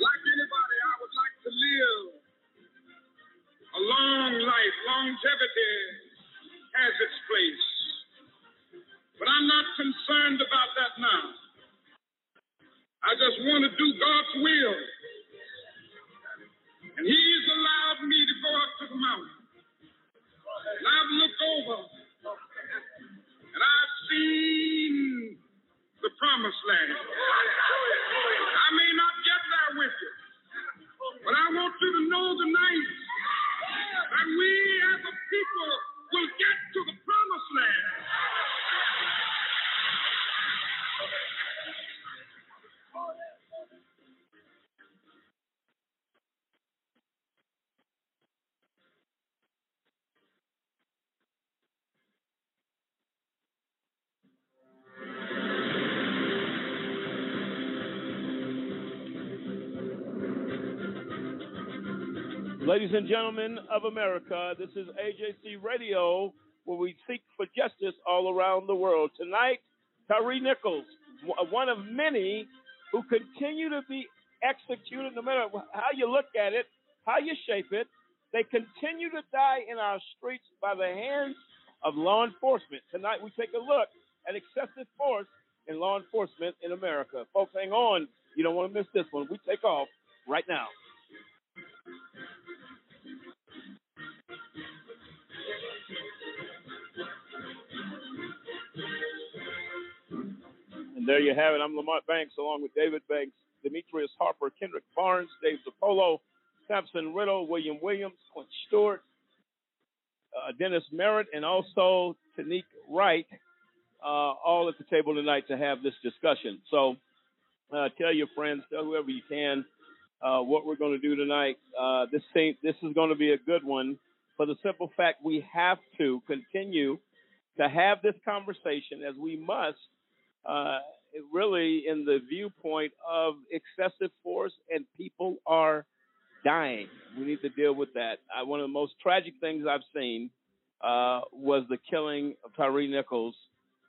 Like anybody, I would like to live a long life. Longevity has its place. But I'm not concerned about that now. I just want to do God's will. And He's allowed me to go up to the looked over and I've seen the promised land. I may not get there with you, but I want you to know tonight that we as a people will get to the promised land. Ladies and gentlemen of America, this is AJC Radio, where we seek for justice all around the world. Tonight, Tyre Nichols, one of many who continue to be executed, no matter how you look at it, how you shape it. They continue to die in our streets by the hands of law enforcement. Tonight, we take a look at excessive force in law enforcement in America. Folks, hang on. You don't want to miss this one. We take off right now. And there you have it. I'm Lamont Banks, along with David Banks, Demetrius Harper, Kendrick Barnes, Dave DePolo, Samson Riddle, William Williams, Clint Stewart, uh, Dennis Merritt, and also Tanique Wright, uh, all at the table tonight to have this discussion. So uh, tell your friends, tell whoever you can, uh, what we're going to do tonight. Uh, this thing, this is going to be a good one for the simple fact we have to continue to have this conversation as we must uh, really in the viewpoint of excessive force and people are dying. We need to deal with that. Uh, one of the most tragic things I've seen uh, was the killing of Tyre Nichols,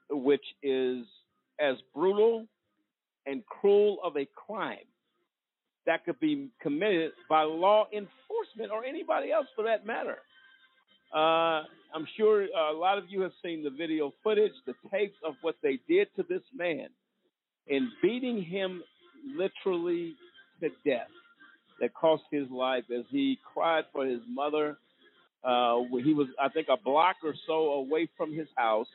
which is as brutal and cruel of a crime that could be committed by law enforcement or anybody else for that matter. Uh, I'm sure a lot of you have seen the video footage, the tapes of what they did to this man in beating him literally to death that cost his life as he cried for his mother. Uh, he was, I think, a block or so away from his house,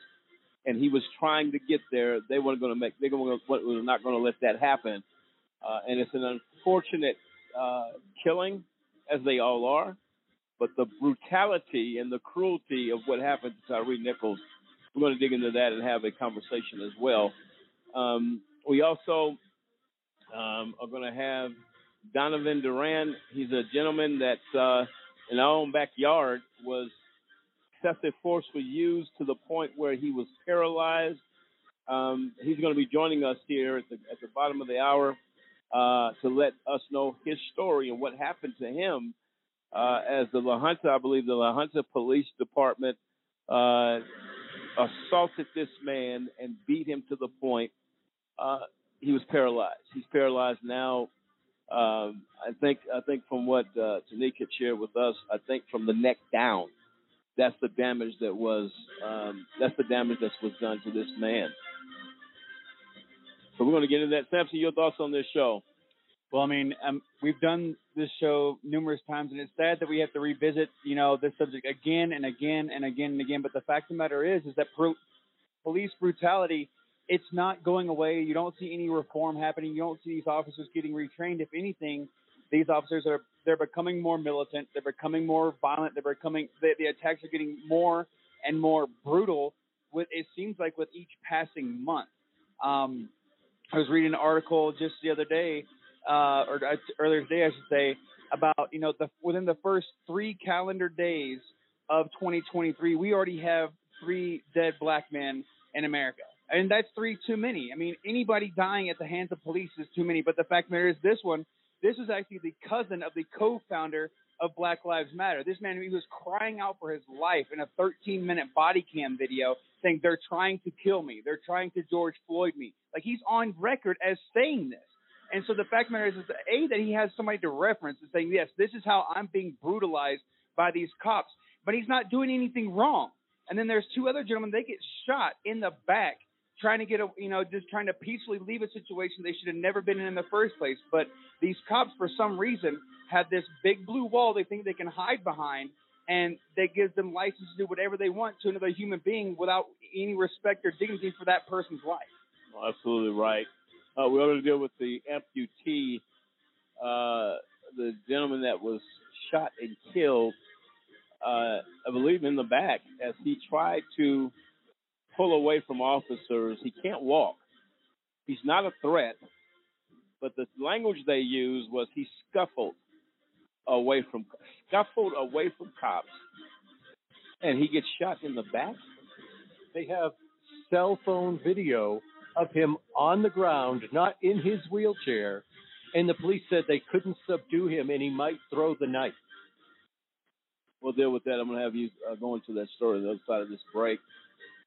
and he was trying to get there. They weren't going to make. They were not going to let that happen. Uh, and it's an unfortunate uh, killing, as they all are. But the brutality and the cruelty of what happened to Tyre Nichols, we're going to dig into that and have a conversation as well. Um, we also um, are going to have Donovan Duran. He's a gentleman that uh, in our own backyard was excessive force was used to the point where he was paralyzed. Um, he's going to be joining us here at the, at the bottom of the hour uh, to let us know his story and what happened to him uh, as the La Junta, I believe the La Junta Police Department uh, assaulted this man and beat him to the point uh, he was paralyzed. He's paralyzed now. Um, I think I think from what uh, Tanika shared with us, I think from the neck down, that's the damage that was um, that's the damage that was done to this man. So we're going to get into that. Samson, your thoughts on this show? Well, I mean, um, we've done this show numerous times, and it's sad that we have to revisit, you know, this subject again and again and again and again. But the fact of the matter is, is that pro- police brutality, it's not going away. You don't see any reform happening. You don't see these officers getting retrained. If anything, these officers are they're becoming more militant. They're becoming more violent. They're becoming the, the attacks are getting more and more brutal. With it seems like with each passing month. Um, I was reading an article just the other day, uh, or uh, earlier today, I should say, about you know the within the first three calendar days of 2023, we already have three dead black men in America, and that's three too many. I mean, anybody dying at the hands of police is too many. But the fact matter is, this one, this is actually the cousin of the co-founder of Black Lives Matter. This man, he was crying out for his life in a 13-minute body cam video, saying they're trying to kill me, they're trying to George Floyd me. Like he's on record as saying this. And so the fact of the matter is, is a that he has somebody to reference and saying, yes, this is how I'm being brutalized by these cops, but he's not doing anything wrong. And then there's two other gentlemen, they get shot in the back trying to get a, you know, just trying to peacefully leave a situation they should have never been in in the first place. But these cops, for some reason, have this big blue wall they think they can hide behind, and that gives them license to do whatever they want to another human being without any respect or dignity for that person's life. Well, absolutely right. Uh, going to deal with the amputee, uh, the gentleman that was shot and killed, uh, I believe, in the back as he tried to pull away from officers. He can't walk. He's not a threat, but the language they used was he scuffled away from scuffled away from cops, and he gets shot in the back. They have cell phone video of him on the ground, not in his wheelchair, and the police said they couldn't subdue him and he might throw the knife. We'll deal with that. I'm going to have you uh, go into that story on the other side of this break.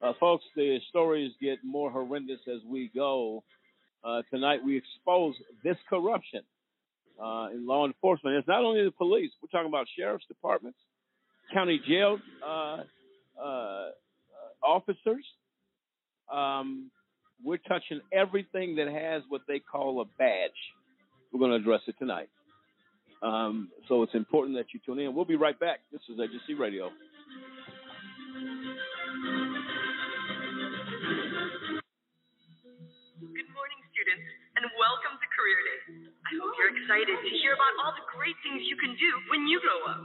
Uh, folks, the stories get more horrendous as we go. Uh, tonight, we expose this corruption uh, in law enforcement. It's not only the police, we're talking about sheriff's departments, county jail uh, uh, officers. Um, we're touching everything that has what they call a badge. We're going to address it tonight. Um, so it's important that you tune in. We'll be right back. This is AJC Radio. Good morning, students, and welcome to Career Day. I hope you're excited to hear about all the great things you can do when you grow up.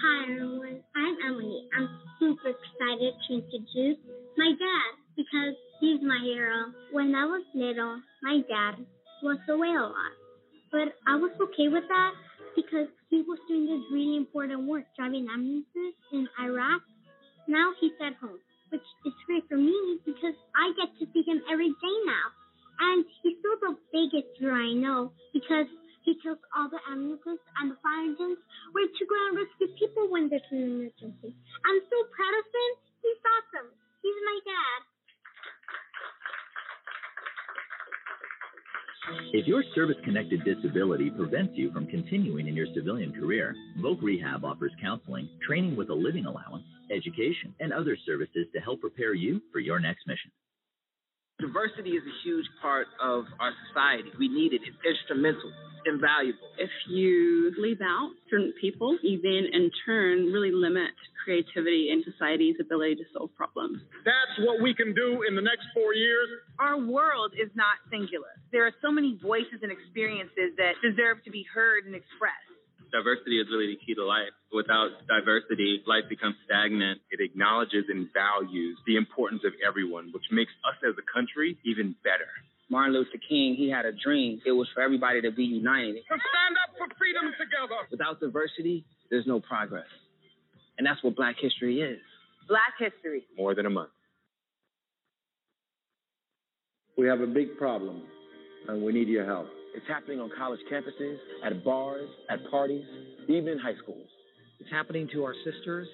Hi, everyone. I'm Emily. I'm super excited to introduce my dad because he's my hero. When I was little, my dad was away a lot. But I was okay with that because he was doing this really important work driving ambulances in Iraq. Now he's at home, which is great for me because I get to see him every day now. And he's still the biggest hero I know because he took all the ambulances and the fire engines where to go and rescue people when there's an emergency. I'm so proud of him. He's awesome. He's my dad. If your service connected disability prevents you from continuing in your civilian career, Voc Rehab offers counseling, training with a living allowance, education, and other services to help prepare you for your next mission. Diversity is a huge part of our society. We need it. It's instrumental, invaluable. If you leave out certain people, you then in turn really limit creativity and society's ability to solve problems. That's what we can do in the next four years. Our world is not singular. There are so many voices and experiences that deserve to be heard and expressed. Diversity is really the key to life. Without diversity, life becomes stagnant. It acknowledges and values the importance of everyone, which makes us as a country even better. Martin Luther King, he had a dream. It was for everybody to be united. To stand up for freedom together. Without diversity, there's no progress. And that's what black history is. Black History. More than a month. We have a big problem, and we need your help. It's happening on college campuses, at bars, at parties, even in high schools. It's happening to our sisters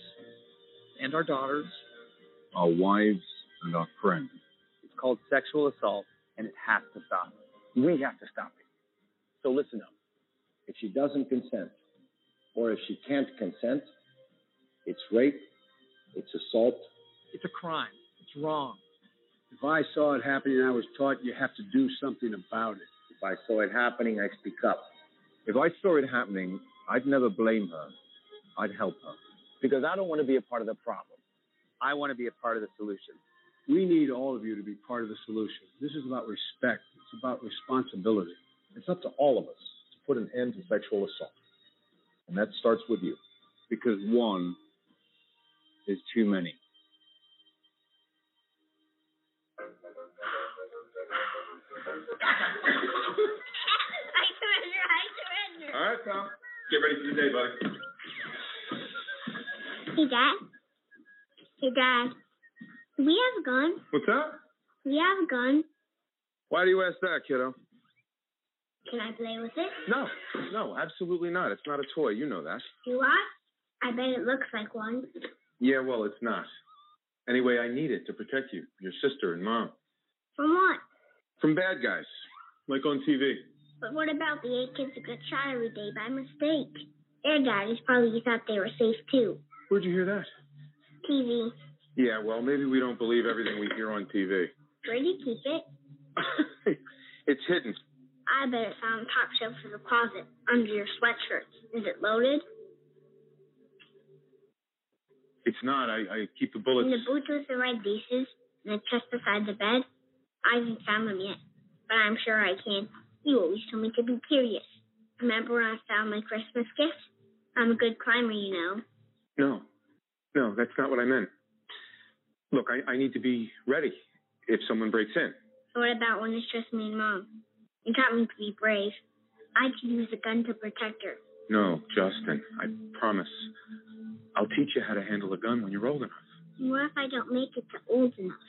and our daughters. Our wives and our friends. It's called sexual assault, and it has to stop. We have to stop it. So listen up. If she doesn't consent, or if she can't consent, it's rape, it's assault. It's a crime. It's wrong. If I saw it happening, I was taught you have to do something about it. If I saw it happening, I'd speak up. If I saw it happening, I'd never blame her. I'd help her. Because I don't want to be a part of the problem. I want to be a part of the solution. We need all of you to be part of the solution. This is about respect. It's about responsibility. It's up to all of us to put an end to sexual assault. And that starts with you. Because one is too many. I surrender, I surrender. All right, pal. Get ready for the day, buddy. Hey, Dad. Hey, Dad. We have a gun? What's that? We have a gun? Why do you ask that, kiddo? Can I play with it? No, no, absolutely not. It's not a toy. You know that. Do I? I bet it looks like one. Yeah, well, it's not. Anyway, I need it to protect you, your sister, and mom. From what? From bad guys, like on TV. But what about the eight kids who got shot every day by mistake? Their daddies probably thought they were safe too. Where'd you hear that? TV. Yeah, well, maybe we don't believe everything we hear on TV. Where do you keep it? It's hidden. I bet it's on top shelf of the closet, under your sweatshirt. Is it loaded? It's not. I, I keep the bullets. In the boots with the red laces, and the chest beside the bed? I haven't found them yet, but I'm sure I can. You always told me to be curious. Remember when I found my Christmas gift? I'm a good climber, you know. No, no, that's not what I meant. Look, I, I need to be ready if someone breaks in. What about when it's just me and Mom? You taught me to be brave. I could use a gun to protect her. No, Justin, I promise. I'll teach you how to handle a gun when you're old enough. What if I don't make it to old enough?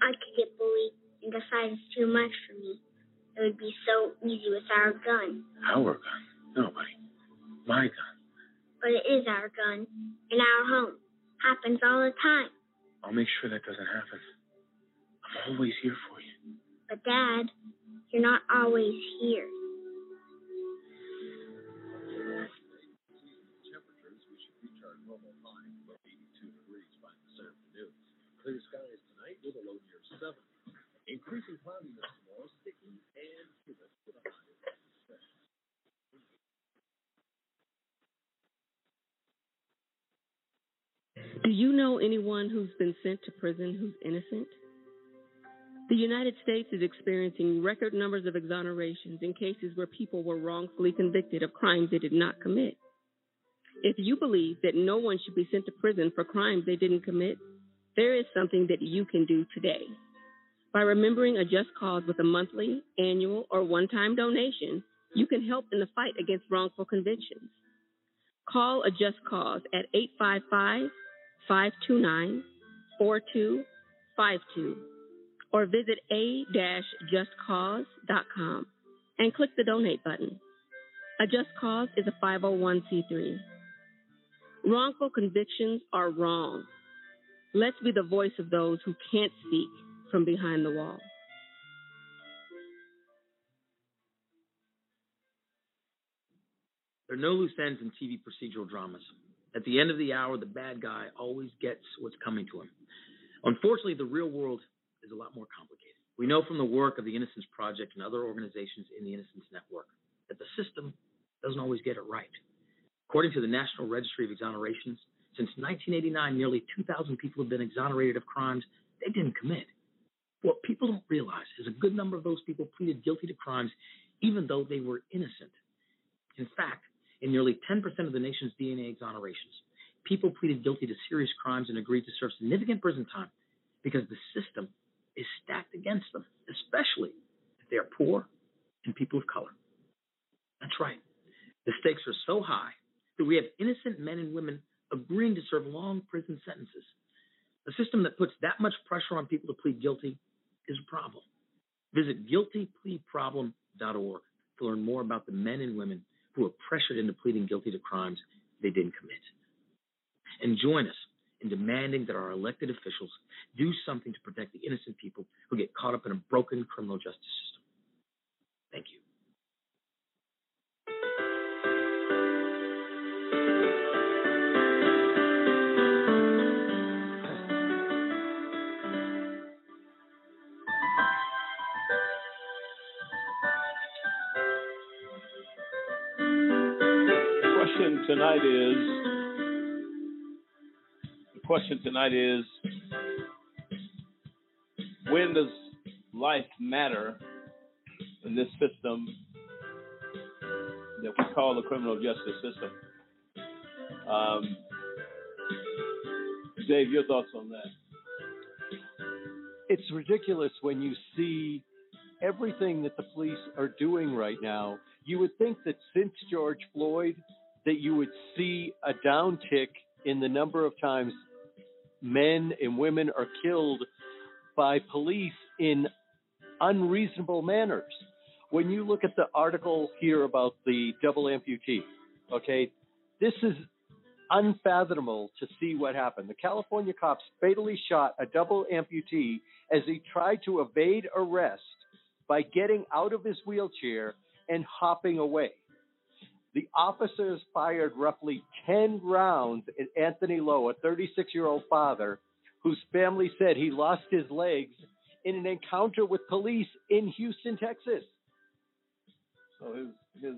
I could get bullied and decide it's too much for me. It would be so easy with our gun. Our gun? Nobody. My gun. But it is our gun. In our home. Happens all the time. I'll make sure that doesn't happen. I'm always here for you. But Dad, you're not always here. Temperatures, we should reach normal high of 82 degrees by this afternoon. Clear skies tonight with a low near 7. Increasing cloudiness tomorrow, sticky and humid with a high of 56. Do you know anyone who's been sent to prison who's innocent? The United States is experiencing record numbers of exonerations in cases where people were wrongfully convicted of crimes they did not commit. If you believe that no one should be sent to prison for crimes they didn't commit, there is something that you can do today. By remembering a just cause with a monthly, annual, or one time donation, you can help in the fight against wrongful convictions. Call a just cause at 855 529 4252 or visit a-justcause.com and click the donate button. A Just Cause is a 501c3. Wrongful convictions are wrong. Let's be the voice of those who can't speak from behind the wall. There are no loose ends in TV procedural dramas. At the end of the hour, the bad guy always gets what's coming to him. Unfortunately, the real world is a lot more complicated. We know from the work of the Innocence Project and other organizations in the Innocence Network that the system doesn't always get it right. According to the National Registry of Exonerations, since 1989, nearly 2,000 people have been exonerated of crimes they didn't commit. What people don't realize is a good number of those people pleaded guilty to crimes even though they were innocent. In fact, in nearly 10% of the nation's DNA exonerations, people pleaded guilty to serious crimes and agreed to serve significant prison time because the system is stacked against them, especially if they are poor and people of color. That's right. The stakes are so high that we have innocent men and women agreeing to serve long prison sentences. A system that puts that much pressure on people to plead guilty is a problem. Visit guiltypleaproblem.org to learn more about the men and women who are pressured into pleading guilty to crimes they didn't commit. And join us in demanding that our elected officials do something to protect the innocent people who get caught up in a broken criminal justice system. Thank you. Question tonight is the question tonight is when does life matter in this system that we call the criminal justice system? Um, Dave, your thoughts on that? It's ridiculous when you see everything that the police are doing right now. You would think that since George Floyd, that you would see a downtick in the number of times men and women are killed by police in unreasonable manners. When you look at the article here about the double amputee, okay, this is unfathomable to see what happened. The California cops fatally shot a double amputee as he tried to evade arrest by getting out of his wheelchair and hopping away. The officers fired roughly 10 rounds at Anthony Lowe, a 36 year old father whose family said he lost his legs in an encounter with police in Houston, Texas. So his his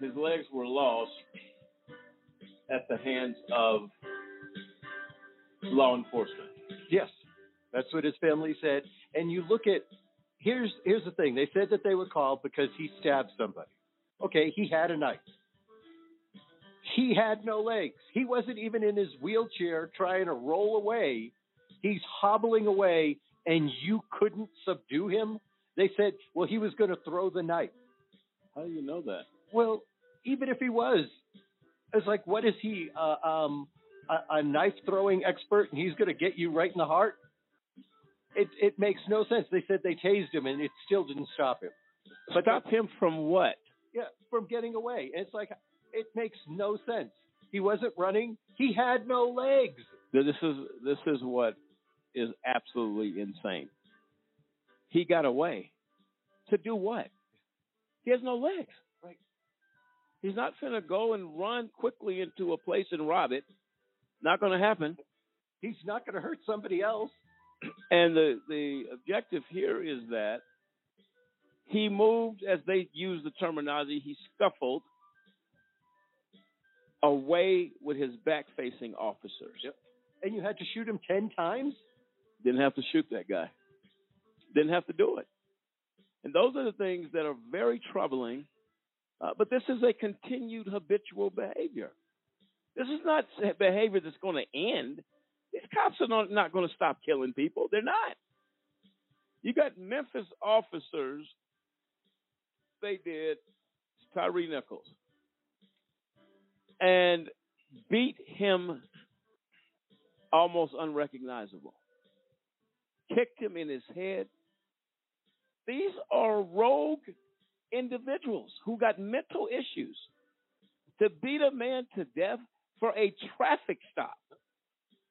his legs were lost at the hands of law enforcement. Yes, that's what his family said. And you look at here's here's the thing. They said that they were called because he stabbed somebody. Okay, he had a knife. He had no legs. He wasn't even in his wheelchair trying to roll away. He's hobbling away, and you couldn't subdue him. They said, well, he was going to throw the knife. How do you know that? Well, even if he was, it's like, what is he? Uh, um, a, a knife throwing expert, and he's going to get you right in the heart? It it makes no sense. They said they tased him, and it still didn't stop him. But stop him from what? Yeah, from getting away. And it's like it makes no sense. He wasn't running. He had no legs. This is this is what is absolutely insane. He got away to do what? He has no legs. Right. He's not going to go and run quickly into a place and rob it. Not going to happen. He's not going to hurt somebody else. And the the objective here is that he moved, as they use the terminology, he scuffled away with his back facing officers. Yep. And you had to shoot him 10 times? Didn't have to shoot that guy. Didn't have to do it. And those are the things that are very troubling. Uh, but this is a continued habitual behavior. This is not behavior that's going to end. These cops are not, not going to stop killing people. They're not. You got Memphis officers, they did Tyre Nichols and beat him almost unrecognizable. Kicked him in his head. These are rogue individuals who got mental issues. To beat a man to death for a traffic stop.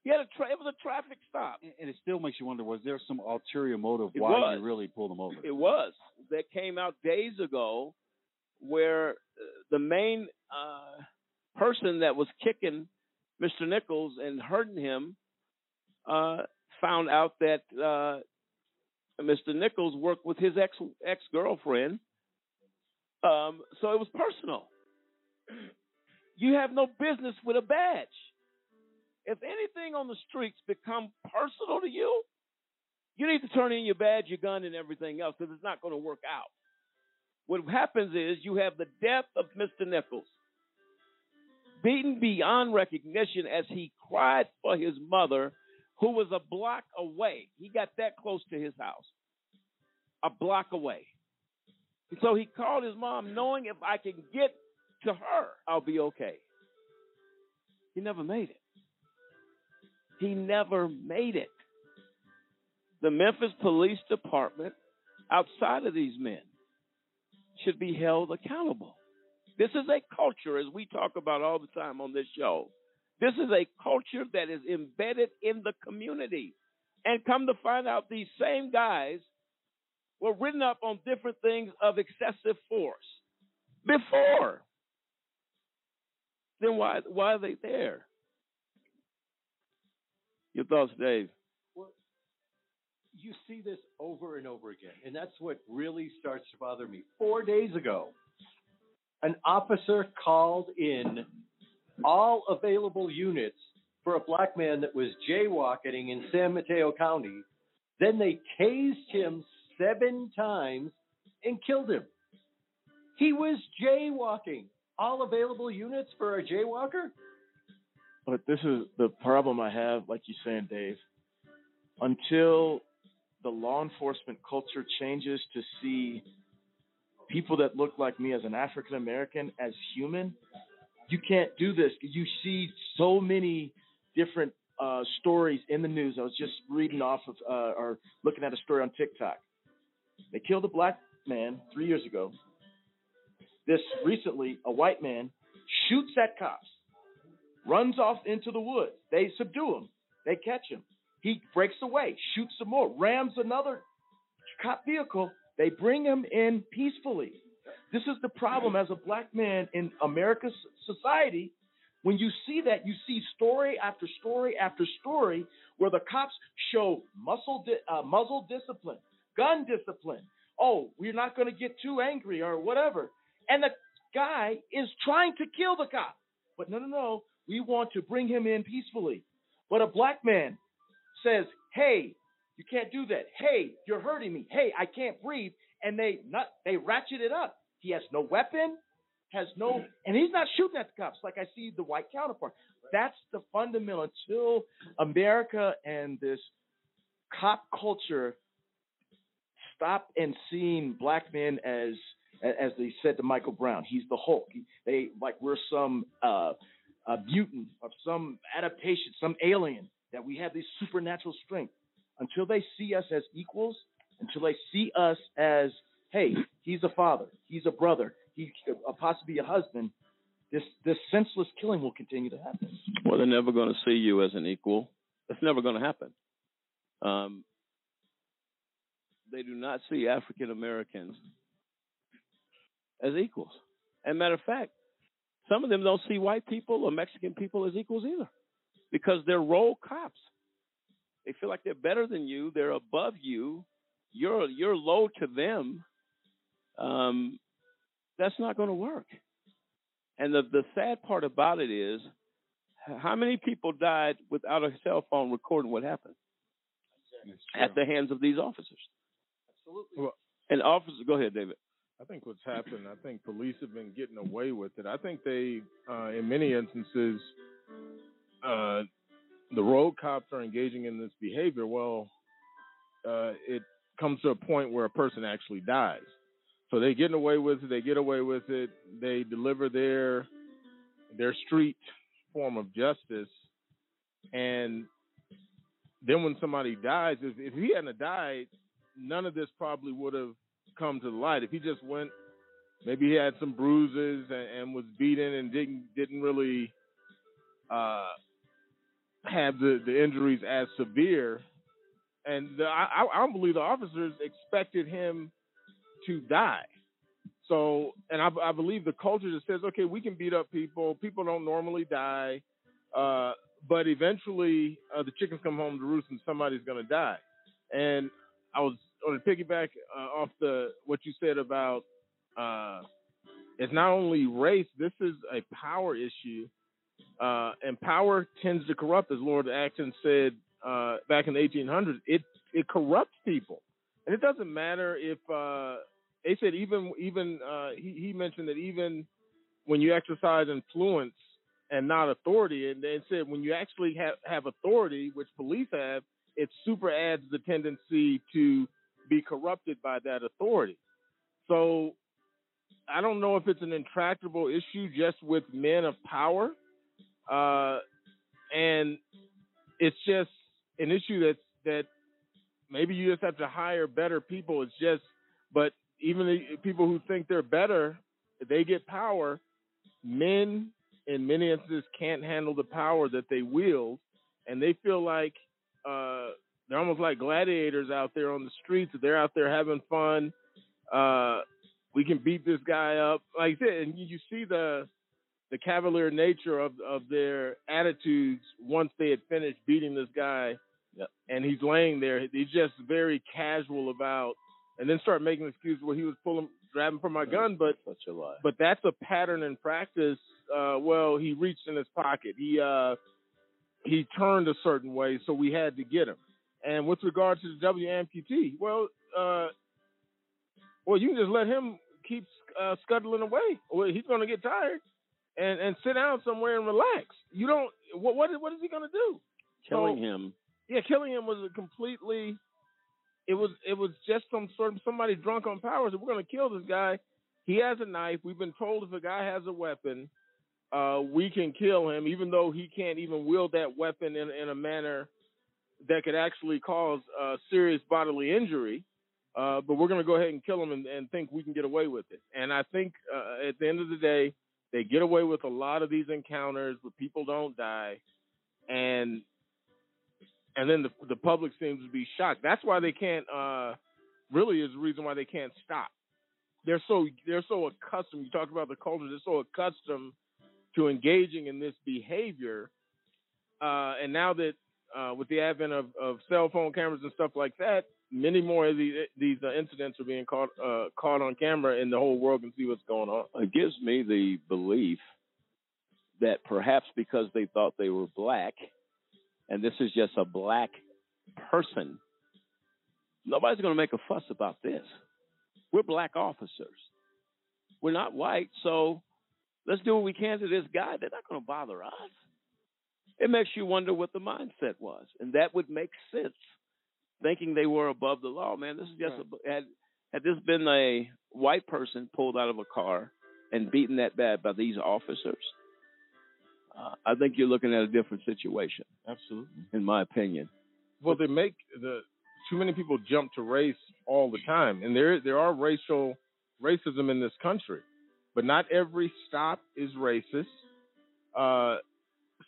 He had a tra- it was a traffic stop. And it still makes you wonder: was there some ulterior motive It why was. you really pulled him over? It was that came out days ago, where uh, the main uh, person that was kicking Mr. Nichols and hurting him uh, found out that uh, Mr. Nichols worked with his ex ex girlfriend. Um, so it was personal. You have no business with a badge. If anything on the streets become personal to you, you need to turn in your badge, your gun, and everything else because it's not going to work out. What happens is you have the death of Mr. Nichols, beaten beyond recognition as he cried for his mother, who was a block away. He got that close to his house, a block away. And so he called his mom, knowing if I can get to her, I'll be okay. He never made it. He never made it. The Memphis Police Department, outside of these men, should be held accountable. This is a culture, as we talk about all the time on this show. This is a culture that is embedded in the community. And come to find out, these same guys were written up on different things of excessive force before. Then why why are they there? Your thoughts, Dave? Well, you see this over and over again, and that's what really starts to bother me. Four days ago, an officer called in all available units for a black man that was jaywalking in San Mateo County. Then they tased him seven times and killed him. He was jaywalking. All available units for a jaywalker? But this is the problem I have, like you're saying, Dave. Until the law enforcement culture changes to see people that look like me as an African American as human, you can't do this. You see so many different uh, stories in the news. I was just reading off of uh, or looking at a story on TikTok. They killed a black man three years ago. This recently, a white man shoots at cops, runs off into the woods. They subdue him. They catch him. He breaks away, shoots some more, rams another cop vehicle. They bring him in peacefully. This is the problem as a black man in America's society. When you see that, you see story after story after story where the cops show muscle di- uh, muzzle discipline, gun discipline. Oh, we're not going to get too angry or whatever. And the guy is trying to kill the cop. But no, no, no. We want to bring him in peacefully. But a black man says, "Hey, you can't do that. Hey, you're hurting me. Hey, I can't breathe." And they not they ratchet it up. He has no weapon, has no, and he's not shooting at the cops like I see the white counterpart. That's the fundamental. Until America and this cop culture stop and seeing black men as as they said to Michael Brown, he's the Hulk. They like we're some uh, a mutant of some adaptation, some alien that we have this supernatural strength. Until they see us as equals, until they see us as, hey, he's a father, he's a brother, he possibly a husband. This this senseless killing will continue to happen. Well, they're never going to see you as an equal. That's never going to happen. Um, they do not see African Americans as equals. And matter of fact, some of them don't see white people or Mexican people as equals either, because they're role cops. They feel like they're better than you. They're above you. You're you're low to them. Um, that's not going to work. And the the sad part about it is, how many people died without a cell phone recording what happened at the hands of these officers? Absolutely. And officers, go ahead, David. I think what's happened, I think police have been getting away with it. I think they, uh, in many instances, uh, the road cops are engaging in this behavior. Well, uh, it comes to a point where a person actually dies. So they getting away with it. They get away with it. They deliver their their street form of justice, and then when somebody dies, if, if he hadn't died, none of this probably would have come to the light. If he just went, maybe he had some bruises and, and was beaten and didn't didn't really uh, have the the injuries as severe. And the, I, I don't believe the officers expected him to die. So, and I, I believe the culture that says, okay, we can beat up people. People don't normally die, uh, but eventually uh, the chickens come home to roost and somebody's going to die. And I was on to piggyback uh, off the what you said about uh, it's not only race. This is a power issue, uh, and power tends to corrupt, as Lord Acton said uh, back in the 1800s. It it corrupts people, and it doesn't matter if uh, they said even even uh, he, he mentioned that even when you exercise influence and not authority, and then said when you actually have have authority, which police have, it super adds the tendency to be corrupted by that authority. So I don't know if it's an intractable issue just with men of power, uh, and it's just an issue that that maybe you just have to hire better people. It's just, but even the people who think they're better, they get power. Men, in many instances, can't handle the power that they wield, and they feel like uh, they're almost like gladiators out there on the streets. They're out there having fun. Uh, we can beat this guy up, like I said, and you, see the the cavalier nature of of their attitudes once they had finished beating this guy, Yep. and he's laying there. He's just very casual about, and then start making excuses. Well, he was pulling, grabbing for my gun, but Such a lie. but that's a pattern in practice. Uh, well, he reached in his pocket. He uh, he turned a certain way, so we had to get him. And with regard to the W amputee, well, uh, well, you can just let him keep uh, scuttling away. Well, he's going to get tired and and sit down somewhere and relax. You don't. What what is, what is he going to do? Killing So- him. Yeah, killing him was a completely. It was it was just some sort of somebody drunk on power. So we're going to kill this guy. He has a knife. We've been told if a guy has a weapon, uh, we can kill him, even though he can't even wield that weapon in in a manner that could actually cause uh, serious bodily injury. Uh, but we're going to go ahead and kill them and, and think we can get away with it. And I think uh, at the end of the day, they get away with a lot of these encounters where people don't die, and and then the the public seems to be shocked. That's why they can't. Uh, really, is the reason why they can't stop. They're so they're so accustomed. You talked about the culture. They're so accustomed to engaging in this behavior, uh, and now that uh, with the advent of, of cell phone cameras and stuff like that, many more of these these uh, incidents are being caught uh, caught on camera, and the whole world can see what's going on. It gives me the belief that perhaps because they thought they were black, and this is just a black person, nobody's going to make a fuss about this. We're black officers. We're not white, so let's do what we can to this guy. They're not going to bother us. It makes you wonder what the mindset was, and that would make sense. Thinking they were above the law, man. This is just a, had had this been a white person pulled out of a car and beaten that bad by these officers, uh, I think you're looking at a different situation. Absolutely. in my opinion. Well, they make the too many people jump to race all the time, and there there are racial racism in this country, but not every stop is racist. Uh,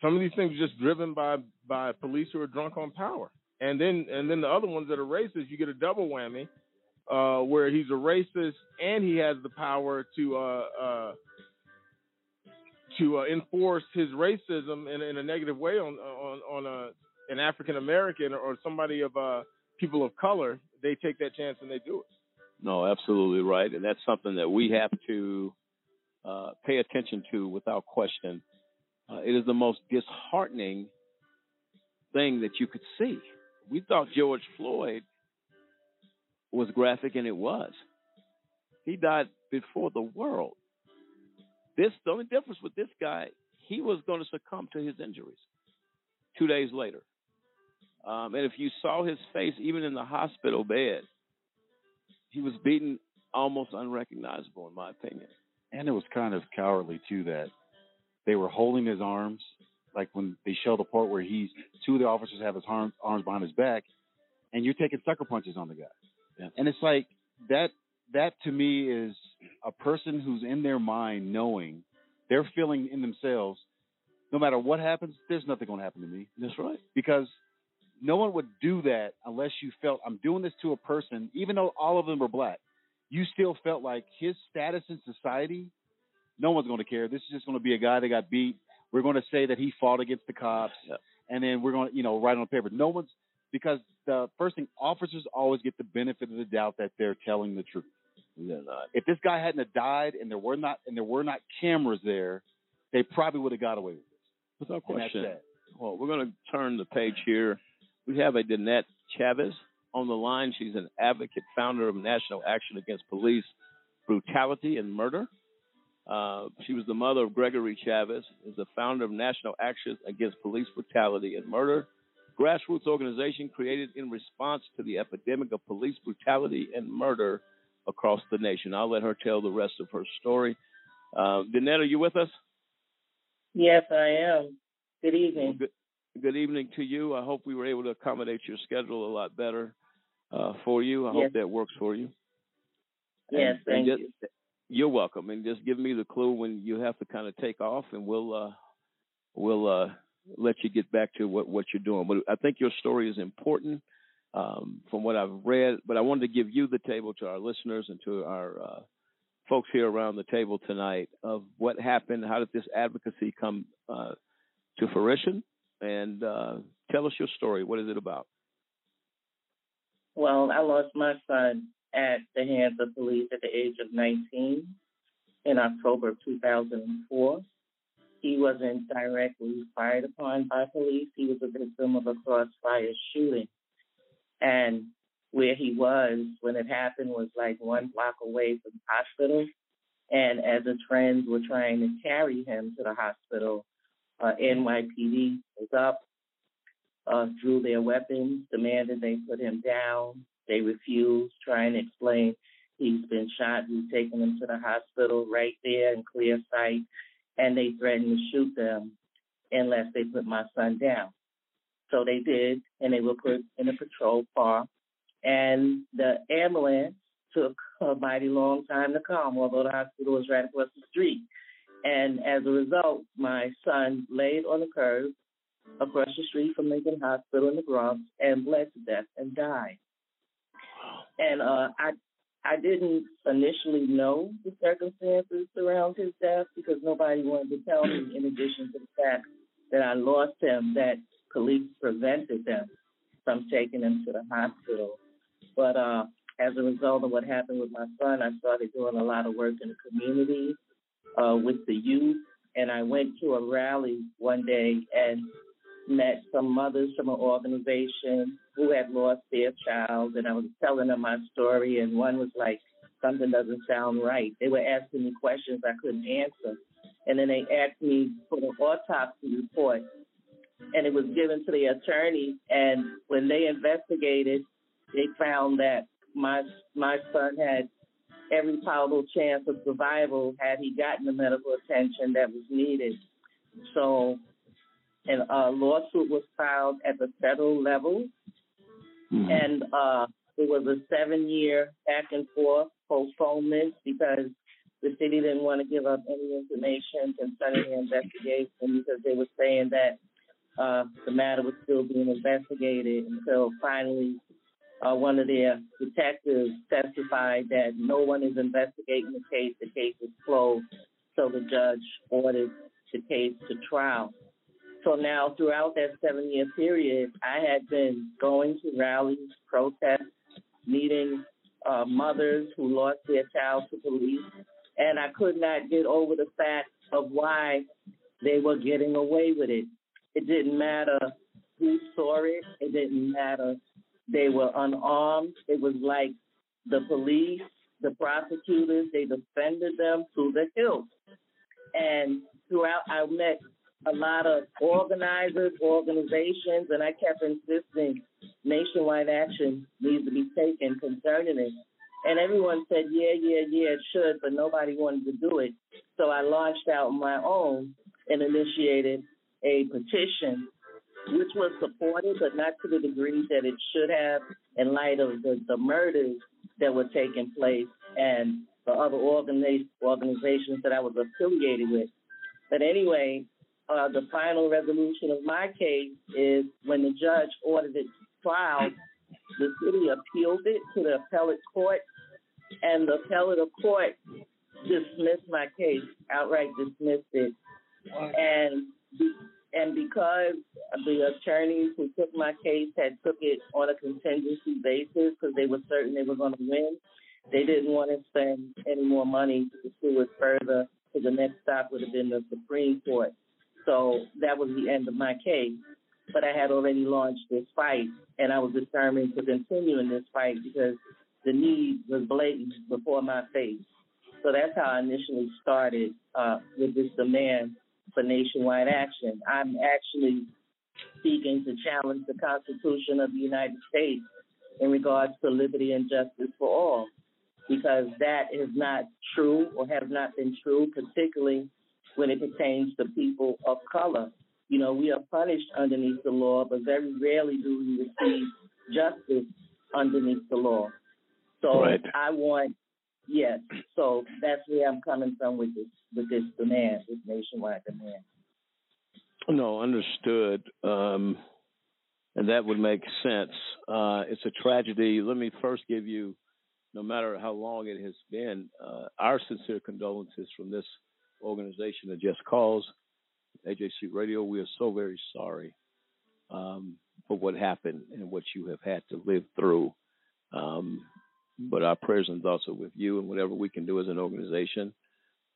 some of these things are just driven by by police who are drunk on power, and then and then the other ones that are racist, you get a double whammy, uh, where he's a racist and he has the power to uh, uh, to uh, enforce his racism in, in a negative way on on on a an African American or somebody of uh people of color, they take that chance and they do it. No, absolutely right, and that's something that we have to uh, pay attention to without question. Uh, it is the most disheartening thing that you could see. We thought George Floyd was graphic, and it was. He died before the world. This the only difference with this guy, he was going to succumb to his injuries two days later. Um, and if you saw his face, even in the hospital bed, he was beaten almost unrecognizable, in my opinion. And it was kind of cowardly too that they were holding his arms, like when they show the part where he's two of the officers have his arms arms behind his back, and you're taking sucker punches on the guy. And it's like that. That to me is a person who's in their mind knowing they're feeling in themselves. No matter what happens, there's nothing going to happen to me. That's right. Because no one would do that unless you felt I'm doing this to a person, even though all of them are black. You still felt like his status in society, no one's going to care. This is just going to be a guy that got beat. We're going to say that he fought against the cops, and then we're going to, you know, write on the paper. No one's because the first thing officers always get the benefit of the doubt that they're telling the truth. If this guy hadn't have died and there were not and there were not cameras there, they probably would have got away with this. Without question. Well, we're going to turn the page here. We have a Danette Chavis on the line. She's an advocate, founder of National Action Against Police Brutality and Murder. Uh, she was the mother of Gregory Chavis, is the founder of National Action Against Police Brutality and Murder, grassroots organization created in response to the epidemic of police brutality and murder across the nation. I'll let her tell the rest of her story. Uh, Danette, are you with us? Yes, I am. Good evening. Good, good evening to you. I hope we were able to accommodate your schedule a lot better uh, for you. I Yes. hope that works for you. Yes, And- and thank just- You're welcome, and just give me the clue when you have to kind of take off, and we'll uh, we'll uh, let you get back to what what you're doing. But I think your story is important um, from what I've read. But I wanted to give you the table to our listeners and to our uh, folks here around the table tonight of what happened. How did this advocacy come uh, to fruition? And uh, tell us your story. What is it about? Well, I lost my son at the hands of police at the age of 19 in October of 2004. He wasn't directly fired upon by police. He was a victim of a crossfire shooting. And where he was when it happened was like one block away from the hospital. And as his friends were trying to carry him to the hospital, uh, NYPD was up, uh, drew their weapons, demanded they put him down. They refused, trying to explain he's been shot. We've taken him to the hospital right there in clear sight, and they threatened to shoot them unless they put my son down. So they did, and they were put in a patrol car. And the ambulance took a mighty long time to come, although the hospital was right across the street. And as a result, my son laid on the curb across the street from Lincoln Hospital in the Bronx and bled to death and died. And uh, I I didn't initially know the circumstances around his death because nobody wanted to tell me. In addition to the fact that I lost him, that police prevented them from taking him to the hospital. But uh, as a result of what happened with my son, I started doing a lot of work in the community uh, with the youth. And I went to a rally one day and met some mothers from an organization who had lost their child. And I was telling them my story. And one was like, something doesn't sound right. They were asking me questions I couldn't answer. And then they asked me for the autopsy report. And it was given to the attorney. And when they investigated, they found that my my son had every possible chance of survival had he gotten the medical attention that was needed. So, and a lawsuit was filed at the federal level, and uh, it was a seven-year back and forth postponement because the city didn't want to give up any information concerning the investigation because they were saying that uh, the matter was still being investigated until finally uh, one of their detectives testified that no one is investigating the case. The case is closed. So the judge ordered the case to trial. So now, throughout that seven year period, I had been going to rallies, protests, meeting uh, mothers who lost their child to police, and I could not get over the fact of why they were getting away with it. It didn't matter who saw it, it didn't matter they were unarmed. It was like the police, the prosecutors, they defended them to the hilt. And throughout, I met a lot of organizers, organizations, and I kept insisting nationwide action needs to be taken concerning it. And everyone said, yeah, yeah, yeah, it should, but nobody wanted to do it. So I launched out my own and initiated a petition which was supported, but not to the degree that it should have in light of the, the murders that were taking place and the other organi- organizations that I was affiliated with. But anyway, uh, the final resolution of my case is when the judge ordered it trial, the city appealed it to the appellate court, and the appellate court dismissed my case, outright dismissed it. And and because the attorneys who took my case had took it on a contingency basis because they were certain they were going to win, they didn't want to spend any more money to pursue it further. So the next stop would have been the Supreme Court. So that was the end of my case. But I had already launched this fight, and I was determined to continue in this fight because the need was blatant before my face. So that's how I initially started uh, with this demand for nationwide action. I'm actually seeking to challenge the Constitution of the United States in regards to liberty and justice for all, because that is not true or has not been true, particularly when it pertains to people of color. You know, we are punished underneath the law, but very rarely do we receive justice underneath the law. So Right. I want, yes. So that's where I'm coming from with this with this demand, this nationwide demand. No, understood. Um, and that would make sense. Uh, it's a tragedy. Let me first give you, no matter how long it has been, uh, our sincere condolences from this organization, the Just Cause, AJC Radio. We are so very sorry um, for what happened and what you have had to live through. Um, but our prayers and thoughts are with you, and whatever we can do as an organization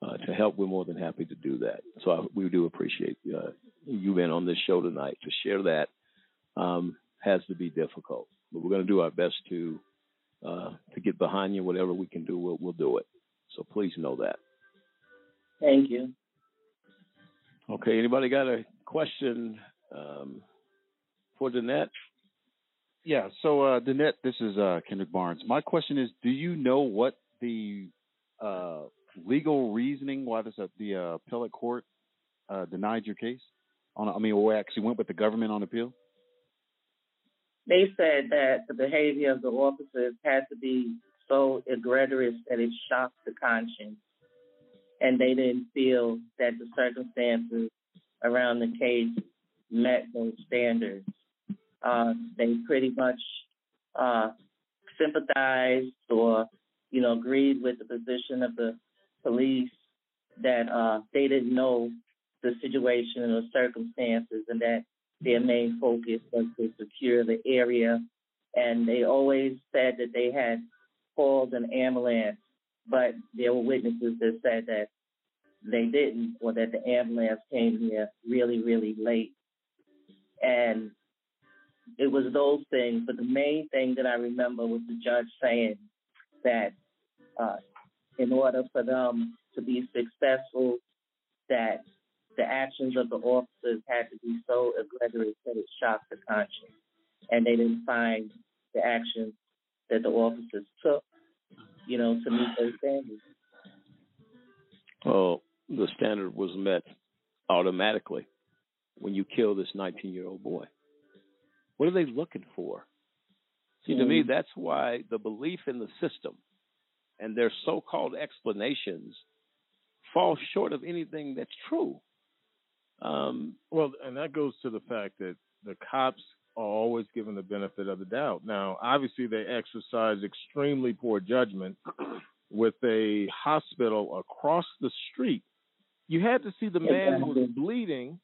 uh, to help, we're more than happy to do that. So I, we do appreciate uh, you being on this show tonight to share that. Um, has to be difficult, but we're going to do our best to uh, to get behind you. Whatever we can do, we'll, we'll do it. So please know that. Thank you. Okay. Anybody got a question um, for Danette? Yeah. So, uh, Danette, this is uh, Kendrick Barnes. My question is, do you know what the uh, legal reasoning why this uh, the uh, appellate court uh, denied your case? On, I mean, or actually went with the government on appeal? They said that the behavior of the officers had to be so egregious that it shocked the conscience, and they didn't feel that the circumstances around the case met those standards. Uh, they pretty much uh, sympathized or, you know, agreed with the position of the police that uh, they didn't know the situation the circumstances, and that their main focus was to secure the area. And they always said that they had called an ambulance, but there were witnesses that said that they didn't, or that the ambulance came here really, really late. And it was those things, but the main thing that I remember was the judge saying that uh, in order for them to be successful, that the actions of the officers had to be so egregious that it shocked the conscience, and they didn't find the actions that the officers took, you know, to meet those standards. Well, the standard was met automatically when you kill this 19 year old boy. What are they looking for? See, to me, Mm. that's why the belief in the system and their so called explanations fall short of anything that's true. Um, Well, and that goes to the fact that the cops are always given the benefit of the doubt. Now, obviously, they exercise extremely poor judgment with a hospital across the street. You had to see the man who was bleeding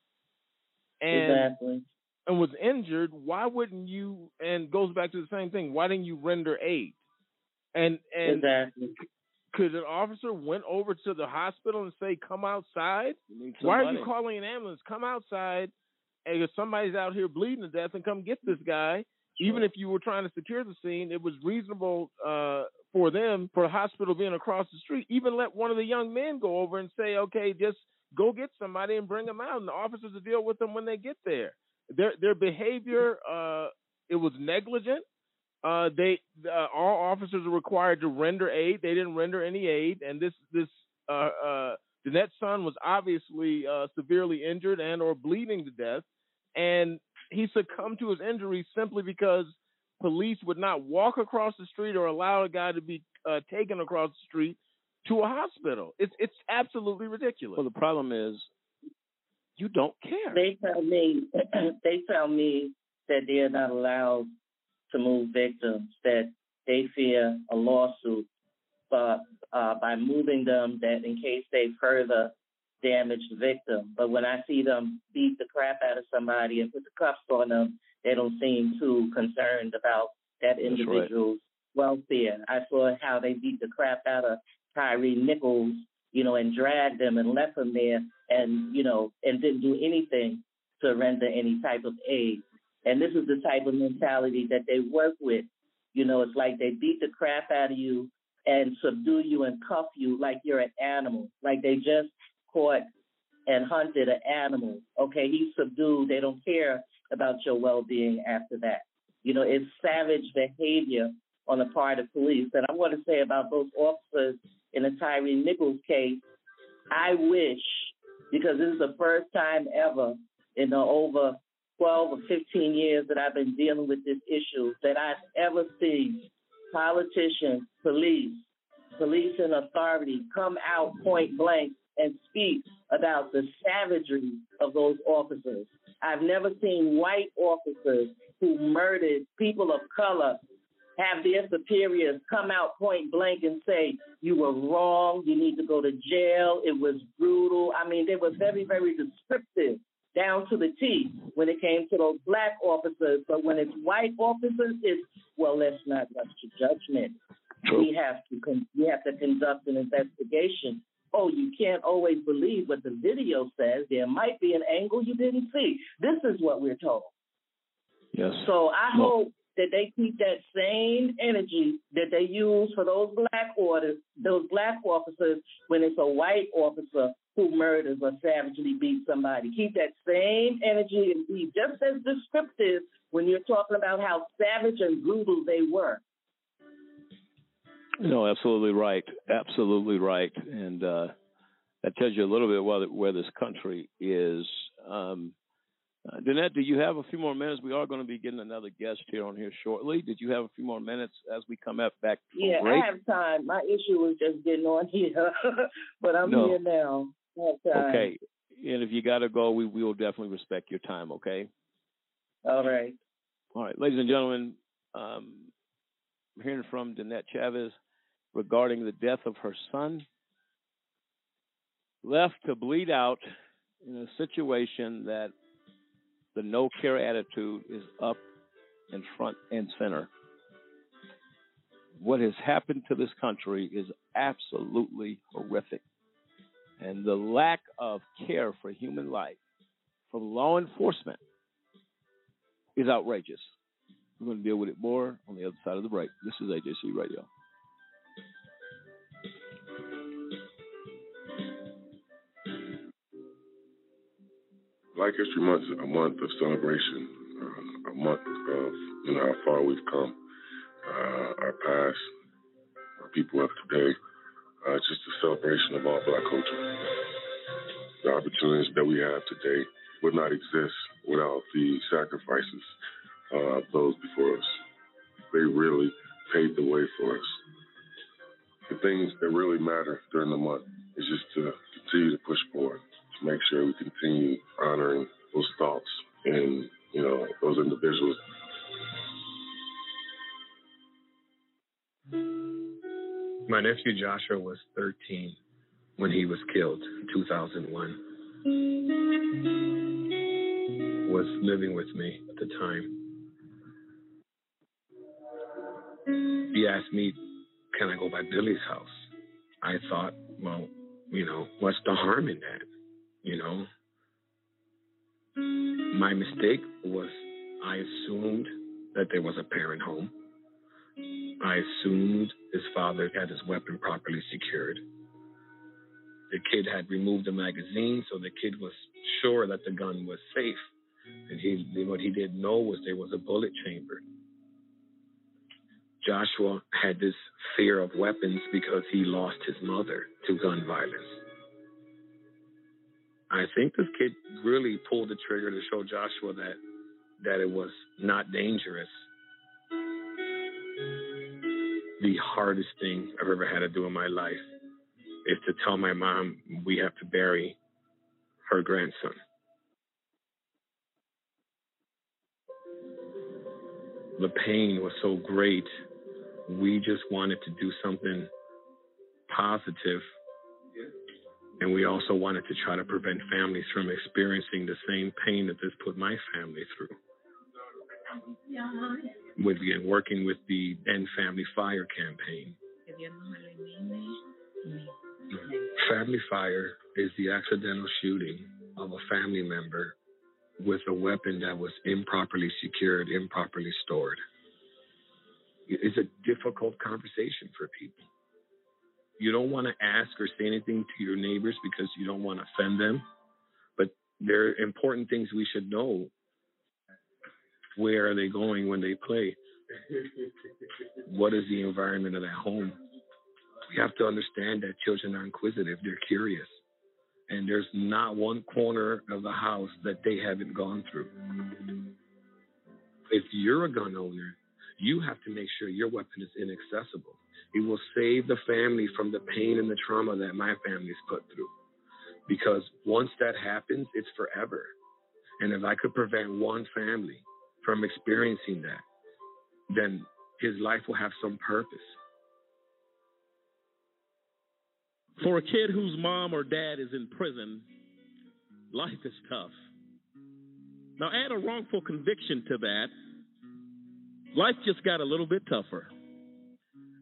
and Exactly. and was injured. Why wouldn't you? And goes back to the same thing. Why didn't you render aid? And and Exactly. could an officer went over to the hospital and say, "Come outside"? need Why are you calling an ambulance? Come outside, and if somebody's out here bleeding to death, and come get this guy. Even if you were trying to secure the scene, it was reasonable uh, for them, for the hospital being across the street. Even let one of the young men go over and say, "Okay, just go get somebody and bring them out," and the officers will deal with them when they get there. Their their behavior, uh, it was negligent. Uh, they uh, all officers are required to render aid. They didn't render any aid, and this this uh, uh, son was obviously uh, severely injured and or bleeding to death, and he succumbed to his injuries simply because police would not walk across the street or allow a guy to be uh, taken across the street to a hospital. It's it's absolutely ridiculous. well, the problem is you don't care. They tell me they tell me that they are not allowed to move victims, that they fear a lawsuit but uh, by moving them that in case they further damage the victim. But when I see them beat the crap out of somebody and put the cuffs on them, they don't seem too concerned about that That's right. individual's welfare. I saw how they beat the crap out of Tyre Nichols, you know, and dragged him and left him there and, you know, and didn't do anything to render any type of aid. And this is the type of mentality that they work with. You know, it's like they beat the crap out of you and subdue you and cuff you like you're an animal, like they just caught and hunted an animal. Okay, he's subdued. They don't care about your well being after that. You know, it's savage behavior on the part of police. And I want to say about those officers in the Tyre Nichols case, I wish, because this is the first time ever in the over 12 or 15 years that I've been dealing with this issue that I've ever seen politicians, police, police and authority come out point blank and speak about the savagery of those officers. I've never seen white officers who murdered people of color have their superiors come out point blank and say, you were wrong, you need to go to jail, it was brutal. I mean, they were very, very descriptive down to the T when it came to those black officers. But when it's white officers, it's, well, let's not rush to judgment. We have to con- we have to conduct an investigation. Oh, you can't always believe what the video says. There might be an angle you didn't see. This is what we're told. Yes. So I hope that they keep that same energy that they use for those black orders, those black officers when it's a white officer who murders or savagely beats somebody. Keep that same energy and be just as descriptive when you're talking about how savage and brutal they were. No, absolutely right. Absolutely right. And uh, that tells you a little bit where, where this country is. Um, uh, Danette, do you have a few more minutes? We are going to be getting another guest here on here shortly. Did you have a few more minutes as we come up back Yeah, break? I have time. My issue was just getting on here, but I'm No. here now. I have time. Okay. And if you got to go, we, will definitely respect your time, okay? All right. All right, ladies and gentlemen, um, I'm hearing from Danette Chavis regarding the death of her son, left to bleed out in a situation that the no care attitude is up and front and center. What has happened to this country is absolutely horrific. And the lack of care for human life from law enforcement is outrageous. We're going to deal with it more on the other side of the break. This is AJC Radio. Black History Month is a month of celebration, uh, a month of you know how far we've come, uh, our past, our people of today. Uh, just a celebration of all Black culture. The opportunities that we have today would not exist without the sacrifices uh, of those before us. They really paved the way for us. The things that really matter during the month is just to continue to push forward, to make sure we continue honoring those thoughts and you know those individuals. My nephew Joshua was 13 when he was killed in 2001. Was living with me at the time. He asked me, "Can I go by Billy's house?" I thought, well, you know, what's the harm in that? You know, my mistake was I assumed that there was a parent home. I assumed his father had his weapon properly secured. The kid had removed the magazine, so the kid was sure that the gun was safe. And he, what he didn't know was there was a bullet chamber. Joshua had this fear of weapons because he lost his mother to gun violence. I think this kid really pulled the trigger to show Joshua that that it was not dangerous. The hardest thing I've ever had to do in my life is to tell my mom we have to bury her grandson. The pain was so great. We just wanted to do something positive and we also wanted to try to prevent families from experiencing the same pain that this put my family through. With again working with the End Family Fire campaign. Family Fire is the accidental shooting of a family member with a weapon that was improperly secured, improperly stored. It's a difficult conversation for people. You don't want to ask or say anything to your neighbors because you don't want to offend them, but there are important things we should know. Where are they going when they play? What is the environment of that home? We have to understand that children are inquisitive, they're curious. and there's not one corner of the house that they haven't gone through. If you're a gun owner, you have to make sure your weapon is inaccessible. It will save the family from the pain and the trauma that my family's put through. Because once that happens, it's forever. And if I could prevent one family from experiencing that, then his life will have some purpose. For a kid whose mom or dad is in prison, life is tough. Now, add a wrongful conviction to that, life just got a little bit tougher.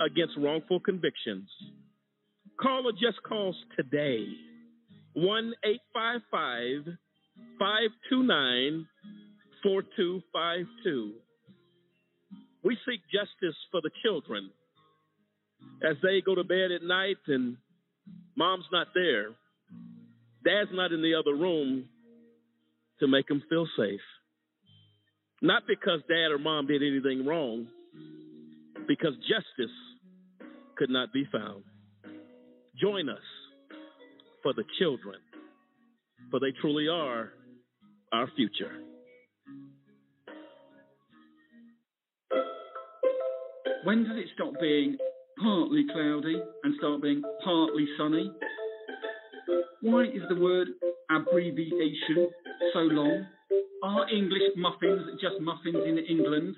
against wrongful convictions. Call a just cause today 1 855 529 4252. We seek justice for the children as they go to bed at night and mom's not there, dad's not in the other room to make them feel safe. Not because dad or mom did anything wrong, because justice could not be found. Join us for the children, for they truly are our future. When does it stop being partly cloudy and start being partly sunny? Why is the word abbreviation so long? Are English muffins just muffins in England?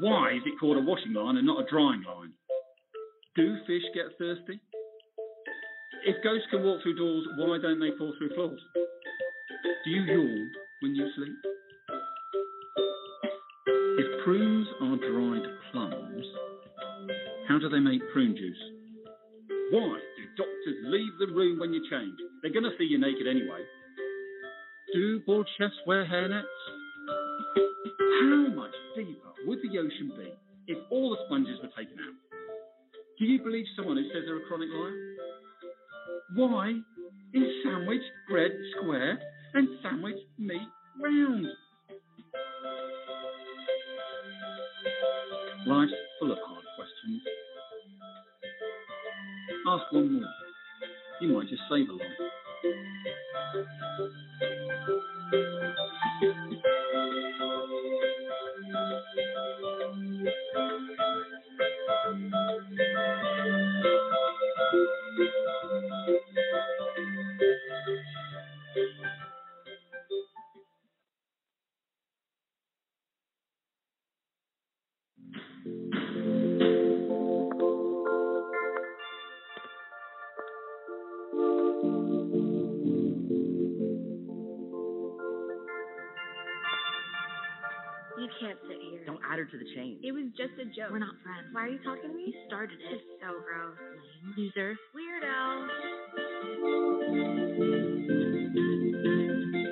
Why is it called a washing line and not a drying line? Do fish get thirsty? If ghosts can walk through doors, why don't they fall through floors? Do you yawn when you sleep? If prunes are dried plums, how do they make prune juice? Why do doctors leave the room when you change? They're going to see you naked anyway. Do bald chefs wear hairnets? How much deeper would the ocean be if all the sponges were taken out? Do you believe someone who says they're a chronic liar? Why is sandwich bread square and sandwich meat round? Life's full of hard questions. Ask one more. You might just save a life. Just a joke. We're not friends. Why are you talking to me? You started it. It's So gross. Lame. Loser. Weirdo.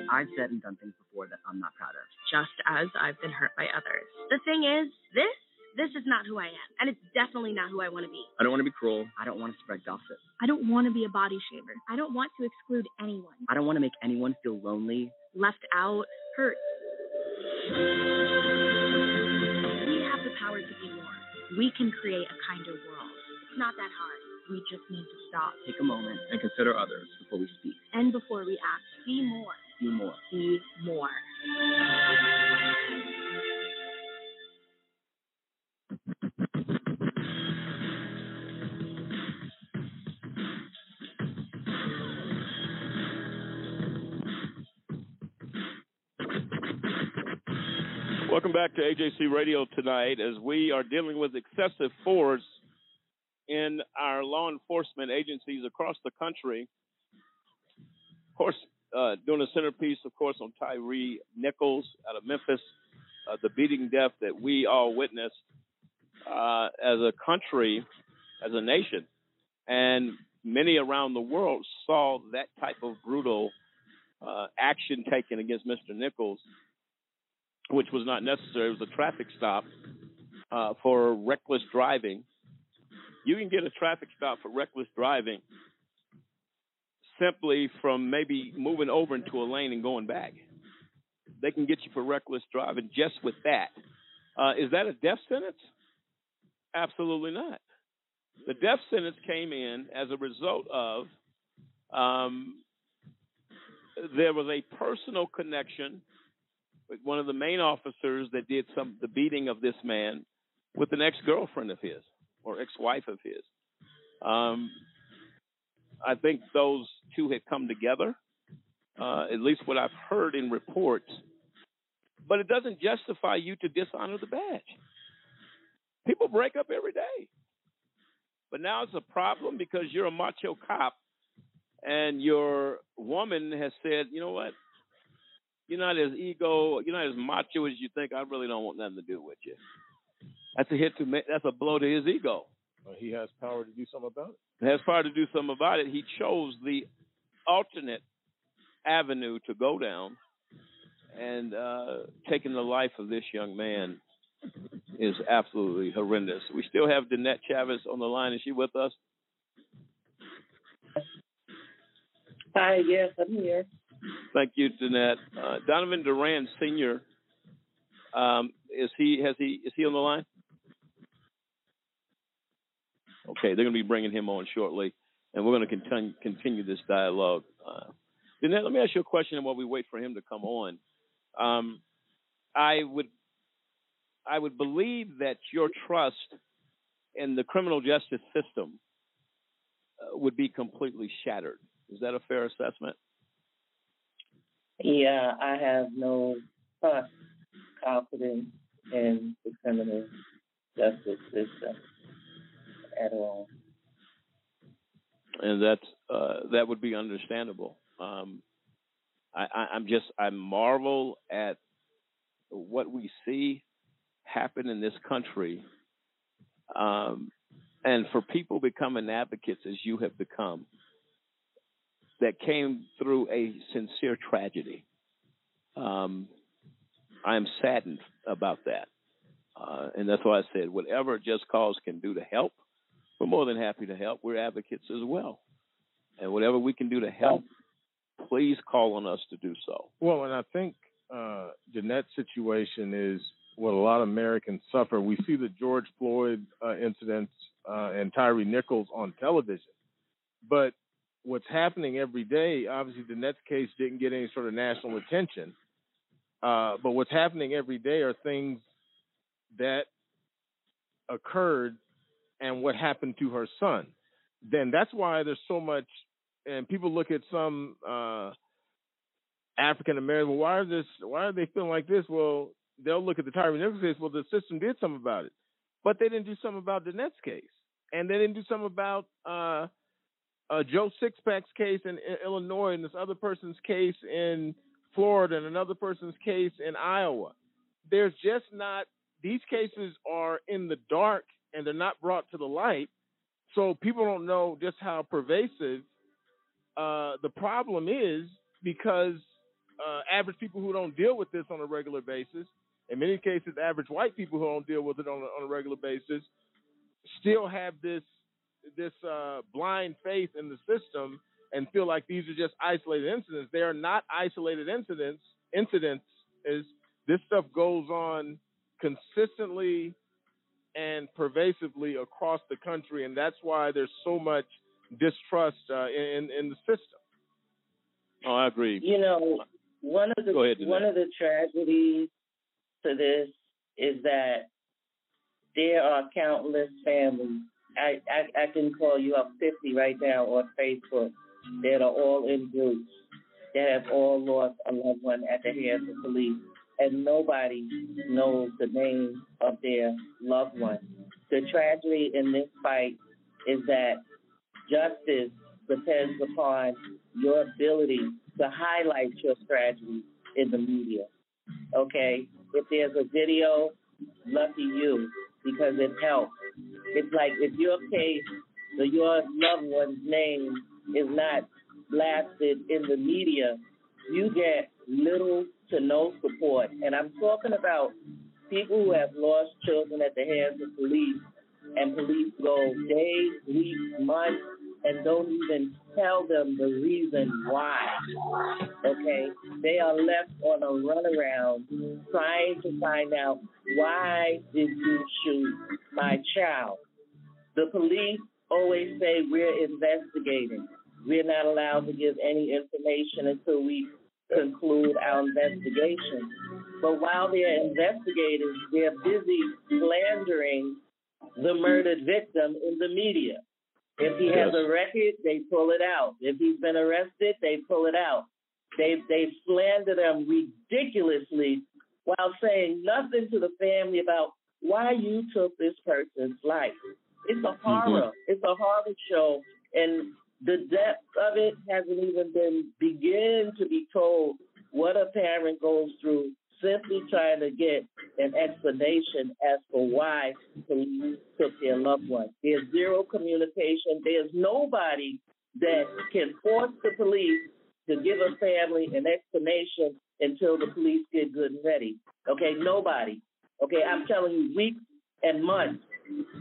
I've said and done things before that I'm not proud of. Just as I've been hurt by others. The thing is, this this is not who I am, and it's definitely not who I want to be. I don't want to be cruel. I don't want to spread gossip. I don't want to be a body shaver. I don't want to exclude anyone. I don't want to make anyone feel lonely. Left out, hurt. We can create a kinder world. It's not that hard. We just need to stop. Take a moment and consider others before we speak. And before we act, be more. Be more. Be more. Welcome back to AJC Radio tonight as we are dealing with excessive force in our law enforcement agencies across the country. Of course, uh, doing a centerpiece, of course, on Tyre Nichols out of Memphis, uh, the beating death that we all witnessed uh, as a country, as a nation. And many around the world saw that type of brutal uh, action taken against Mr. Nichols, which was not necessary. It was a traffic stop uh, for reckless driving. You can get a traffic stop for reckless driving simply from maybe moving over into a lane and going back. They can get you for reckless driving just with that. Uh, is that a death sentence? Absolutely not. The death sentence came in as a result of um, there was a personal connection one of the main officers that did some the beating of this man with an ex-girlfriend of his or ex-wife of his. Um, I think those two had come together, uh, at least what I've heard in reports. But it doesn't justify you to dishonor the badge. People break up every day. But now it's a problem because you're a macho cop and your woman has said, you know what? You're not as ego, you're not as macho as you think. I really don't want nothing to do with you. That's a hit to me. That's a blow to his ego. Uh, he has power to do something about it. He has power to do something about it. He chose the alternate avenue to go down, and uh, taking the life of this young man is absolutely horrendous. We still have Danette Chavis on the line. Is she with us? Hi, yes, I'm here. Thank you, Danette. Uh, Donovan Duran Sr. Um, is he has he is he on the line? Okay, they're going to be bringing him on shortly, and we're going to continue continue this dialogue. Uh, let me ask you a question while we wait for him to come on. Um, I would I would believe that your trust in the criminal justice system uh, would be completely shattered. Is that a fair assessment? Yeah, I have no trust, confidence in the criminal justice system at all. and that's uh, that would be understandable. Um, I, I'm just I marvel at what we see happen in this country, um, and for people becoming advocates as you have become, that came through a sincere tragedy. Um, I am saddened about that, uh, and that's why I said whatever Just Cause can do to help we're more than happy to help. We're advocates as well. And whatever we can do to help, please call on us to do so. Well, and I think uh, Jeanette's situation is what a lot of Americans suffer. We see the George Floyd uh, incidents uh, and Tyre Nichols on television, but what's happening every day, obviously, Jeanette's case didn't get any sort of national attention. Uh, but what's happening every day are things that occurred and what happened to her son. Then that's why there's so much, and people look at some uh, African American. Well, why are this? Why are they feeling like this? Well, they'll look at the Tyre Nichols case. Well, the system did something about it, but they didn't do something about Danette's case, and they didn't do something about uh, uh, Joe Sixpack's case in, in Illinois, and this other person's case in Florida, and another person's case in Iowa. There's just not. These cases are in the dark and they're not brought to the light. So people don't know just how pervasive uh, the problem is because uh, average people who don't deal with this on a regular basis, in many cases, average white people who don't deal with it on a, on a regular basis, still have this this uh, blind faith in the system and feel like these are just isolated incidents. They are not isolated incidents. Incidents is this stuff goes on consistently and pervasively across the country, and that's why there's so much distrust uh, in in the system. Oh, I agree. You know, one of the Go ahead, one of the tragedies to this is that there are countless families. I, I I can call you up 50 right now on Facebook that are all in groups that have all lost a loved one at the hands of police, and nobody knows the name of their loved one. The tragedy in this fight is that justice depends upon your ability to highlight your tragedy in the media. Okay? If there's a video, lucky you, because it helps. It's like if your case or your loved one's name is not blasted in the media, you get little to no support. And I'm talking about people who have lost children at the hands of police, and police go days, weeks, months, and don't even tell them the reason why. Okay? They are left on a runaround trying to find out why did you shoot my child? The police always say we're investigating. We're not allowed to give any information until we conclude our investigation. But while they're investigating, they're busy slandering the murdered victim in the media. If he has a record, they pull it out. If he's been arrested, they pull it out. They they slander them ridiculously while saying nothing to the family about why you took this person's life. It's a mm-hmm. horror. It's a horror show, and the depth of it hasn't even been begin to be told what a parent goes through simply trying to get an explanation as for why police took their loved one. There's zero communication. There's nobody that can force the police to give a family an explanation until the police get good and ready. Okay, nobody. Okay, I'm telling you, weeks and months,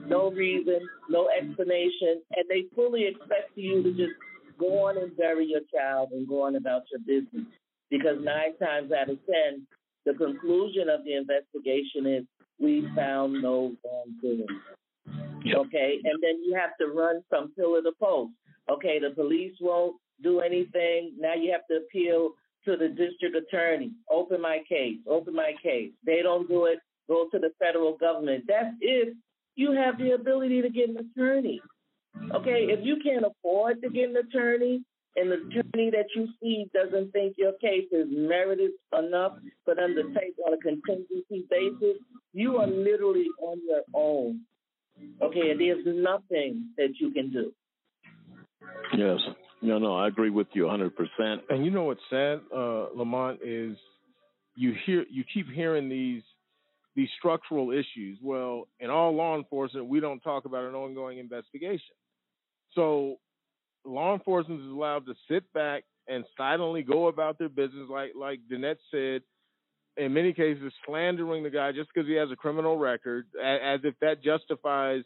no reason, no explanation, and they fully expect you to just go on and bury your child and go on about your business. Because nine times out of ten, the conclusion of the investigation is we found no wrongdoing. Okay, and then you have to run from pillar to post. Okay, the police won't do anything. Now you have to appeal to the district attorney. Open my case. Open my case. They don't do it. Go to the federal government. That's if you have the ability to get an attorney. Okay, if you can't afford to get an attorney, and the attorney that you see doesn't think your case is merited enough for them to take on a contingency basis, you are literally on your own. Okay, there's nothing that you can do. Yes. No, no, I agree with you 100%. And you know what's sad, uh, Lamont, is you hear you keep hearing these these structural issues. Well, in all law enforcement, we don't talk about an ongoing investigation. So law enforcement is allowed to sit back and silently go about their business, like like Danette said. In many cases, slandering the guy just because he has a criminal record, as if that justifies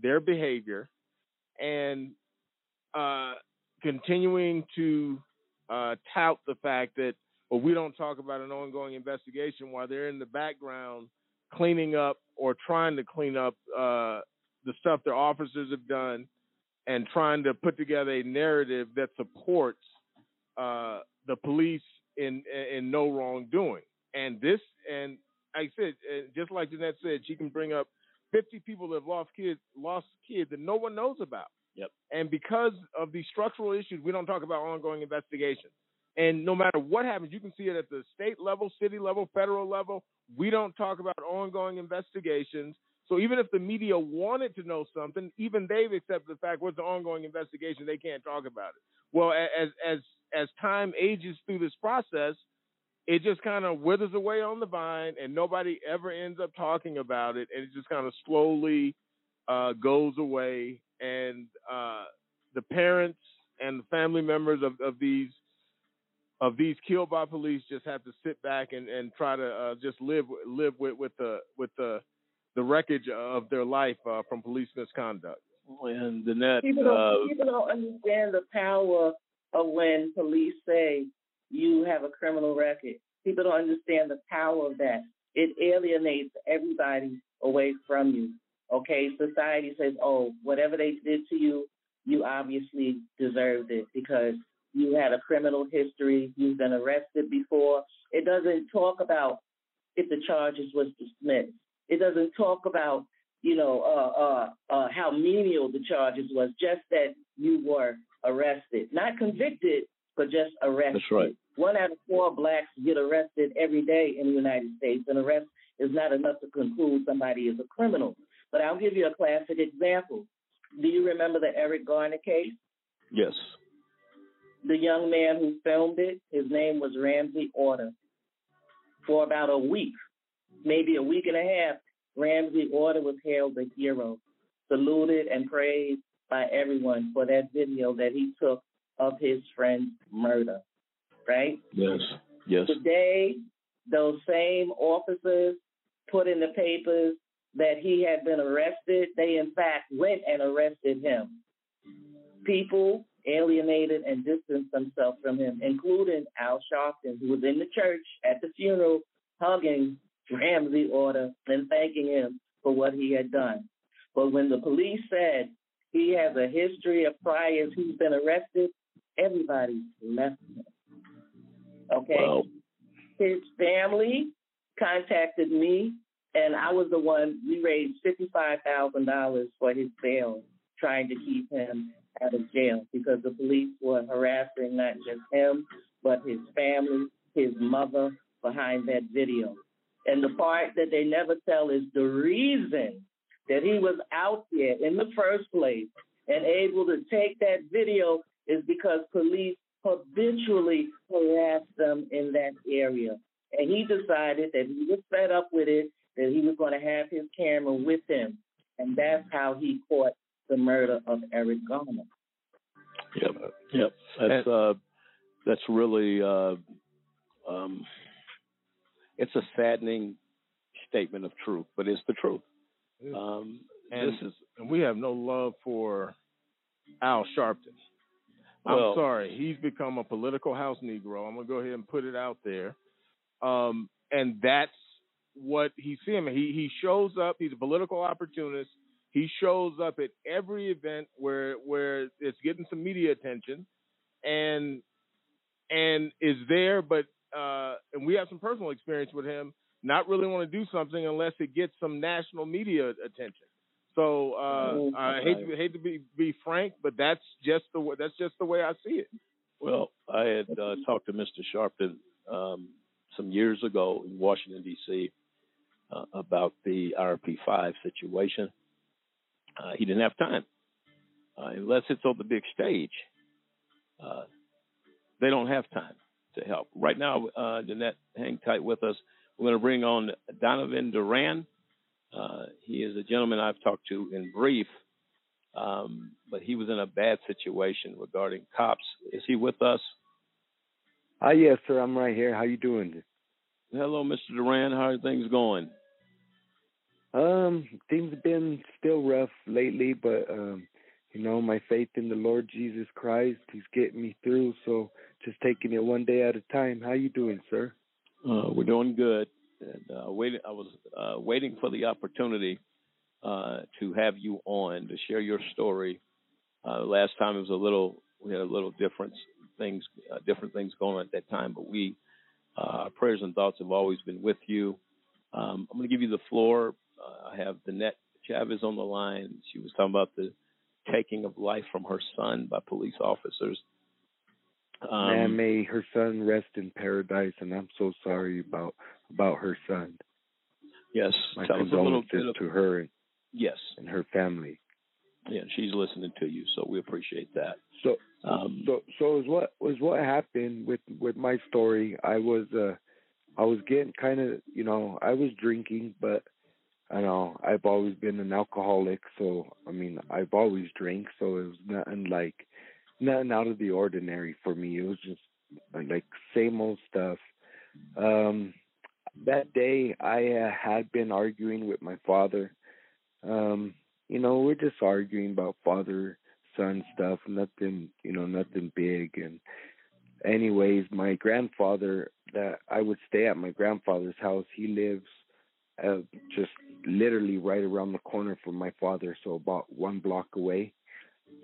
their behavior, and uh, continuing to uh, tout the fact that well, we don't talk about an ongoing investigation while they're in the background cleaning up or trying to clean up uh, the stuff their officers have done and trying to put together a narrative that supports uh, the police in in no wrongdoing. And this, and like I said, just like Jeanette said, she can bring up 50 people that have lost kids, lost kids that no one knows about. Yep. And because of these structural issues, we don't talk about ongoing investigations. And no matter what happens, you can see it at the state level, city level, federal level. We don't talk about ongoing investigations. So even if the media wanted to know something, even they've accepted the fact what's the ongoing investigation, they can't talk about it. Well, as as as time ages through this process, it just kind of withers away on the vine, and nobody ever ends up talking about it, and it just kind of slowly uh, goes away. And uh, the parents and the family members of, of these of these killed by police just have to sit back and, and try to uh, just live live with, with the with the the wreckage of their life uh, from police misconduct. And Danette, People don't, uh, people don't understand the power of when police say you have a criminal record. People don't understand the power of that. It alienates everybody away from you. Okay, society says, oh, whatever they did to you, you obviously deserved it because you had a criminal history, you've been arrested before. It doesn't talk about if the charges was dismissed. It doesn't talk about, you know, uh, uh, uh, how menial the charges was, just that you were arrested, not convicted, but just arrested. That's right. One out of four blacks get arrested every day in the United States. and arrest is not enough to conclude somebody is a criminal. But I'll give you a classic example. Do you remember the Eric Garner case? yes. The young man who filmed it, his name was Ramsey Orta. For about a week, maybe a week and a half, Ramsey Orta was hailed a hero, saluted and praised by everyone for that video that he took of his friend's murder. right? Yes. Yes. Today, those same officers put in the papers that he had been arrested. They, in fact, went and arrested him. People alienated and distanced themselves from him, including Al Sharpton, who was in the church at the funeral hugging Ramsey Orta and thanking him for what he had done. But when the police said he has a history of priors he's been arrested, everybody left him. Okay? Wow. His family contacted me, and I was the one, we raised $55,000 for his bail, trying to keep him out of jail because the police were harassing not just him, but his family, his mother behind that video. And the part that they never tell is the reason that he was out there in the first place and able to take that video is because police habitually harassed them in that area. And he decided that he was fed up with it, that he was going to have his camera with him. And that's how he caught the murder of Eric Garner. Yep. Yep. That's uh that's really uh um it's a saddening statement of truth, but it's the truth. Um and, this is and we have no love for Al Sharpton. I'm Well- sorry, he's become a political house Negro. I'm gonna go ahead and put it out there, um, and that's what he's seeing. He he shows up. He's a political opportunist. He shows up at every event where where it's getting some media attention, and and is there. But uh, and we have some personal experience with him. Not really want to do something unless it gets some national media attention. So uh, Mhm. I hate to, hate to be be frank, but that's just the way, that's just the way I see it. Well, I had uh, talked to Mr. Sharpton um, some years ago in Washington D.C. Uh, about the IRP5 situation. Uh, he didn't have time, uh, unless it's on the big stage. Uh, they don't have time to help right now. Uh, Danette, hang tight with us. We're going to bring on Donovan Duran. Uh, he is a gentleman I've talked to in brief, um, but he was in a bad situation regarding cops. Is he with us? Hi, yes, sir. I'm right here. How you doing? Hello, Mr. Duran. How are things going? Um, things have been still rough lately, but um, you know, my faith in the Lord Jesus Christ, He's getting me through. So just taking it one day at a time. How you doing, sir? Uh, we're doing good. And, uh, waiting, I was uh, waiting for the opportunity uh, to have you on to share your story. Uh, last time it was a little, we had a little different things, uh, different things going on at that time. But we, our prayers and thoughts have always been with you. Um, I'm going to give you the floor. I have Danette Chavis on the line. She was talking about the taking of life from her son by police officers. Um, Man, may her son rest in paradise, and I'm so sorry about about her son. Yes, My tell us a little condolences bit of, to her and, yes, and her family. yeah, she's listening to you, so we appreciate that. So, Um, so, so is what was what happened with with my story. I was, uh, I was getting kind of, you know, I was drinking, but I know I've always been an alcoholic. So, I mean, I've always drank, so it was nothing like nothing out of the ordinary for me. It was just like, same old stuff. Um, that day, I uh, had been arguing with my father. Um, you know, we're just arguing about father son stuff, nothing, you know, nothing big. And anyways, my grandfather that I would stay at my grandfather's house. He lives uh, just literally right around the corner from my father, so about one block away.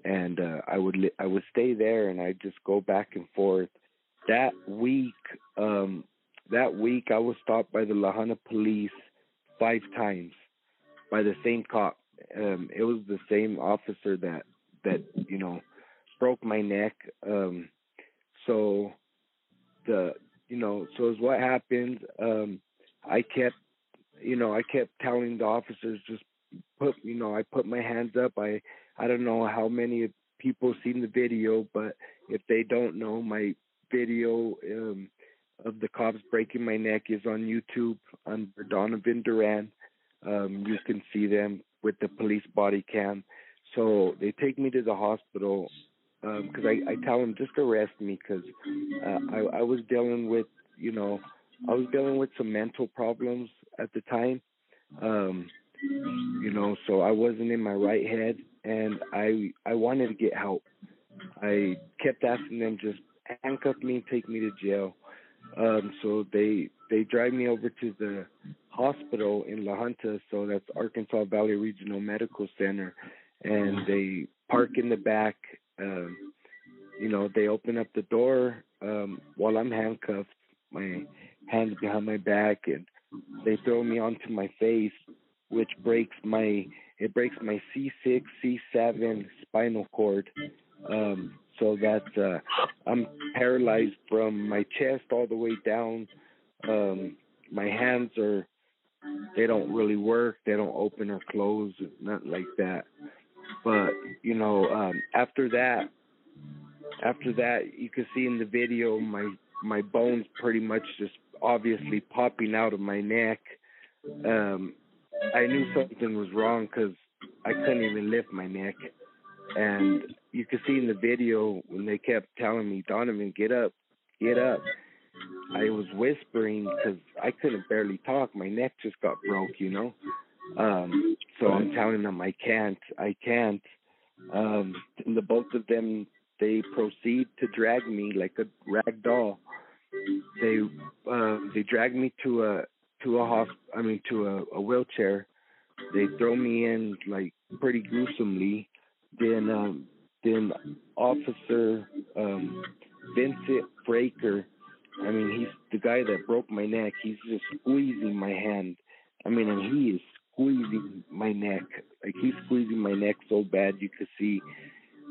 And uh, I would li- I would stay there, and I'd just go back and forth. That week, um, that week, I was stopped by the La Junta police five times by the same cop. Um, it was the same officer that that you know broke my neck. Um, so the you know so is what happened. Um, I kept you know I kept telling the officers just put you know I put my hands up. I I don't know how many people seen the video, but if they don't know, my video um, of the cops breaking my neck is on YouTube under Donovan Duran. Um, you can see them with the police body cam. So they take me to the hospital. because I I tell them just arrest me because uh, I I was dealing with you know I was dealing with some mental problems at the time. Um, you know, so I wasn't in my right head, and I I wanted to get help. I kept asking them just handcuff me and take me to jail. Um, so they they drive me over to the hospital in La Junta, so that's Arkansas Valley Regional Medical Center, and they park in the back. Um, you know, they open up the door um, while I'm handcuffed, my hands behind my back, and they throw me onto my face, which breaks my it breaks my C6, C7 spinal cord. Um, so that uh, I'm paralyzed from my chest all the way down. Um, my hands are they don't really work. They don't open or close, nothing like that. But you know, um, after that, after that, you can see in the video my my bones pretty much just obviously popping out of my neck. Um, I knew something was wrong because I couldn't even lift my neck, and you can see in the video when they kept telling me, Donovan, get up, get up. I was whispering because I couldn't barely talk. My neck just got broke, you know. Um, so I'm telling them I can't, I can't. Um, and the both of them, they proceed to drag me like a rag doll. They uh, they drag me to a to a hosp- I mean to a, a wheelchair. They throw me in like pretty gruesomely. Then um, then Officer um, Vincent Breaker. I mean, he's the guy that broke my neck. He's just squeezing my hand. I mean, and he is squeezing my neck. Like he's squeezing my neck so bad you could see,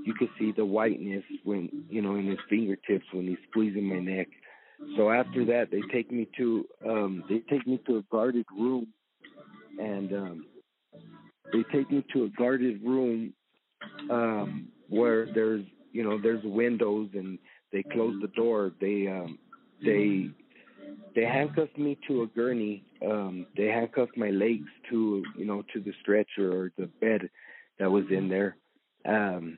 you could see the whiteness when you know in his fingertips when he's squeezing my neck. So after that, they take me to um, they take me to a guarded room, and um, they take me to a guarded room um, where there's you know there's windows and they close the door. They um, they they handcuffed me to a gurney. Um, they handcuffed my legs to you know to the stretcher or the bed that was in there. Um,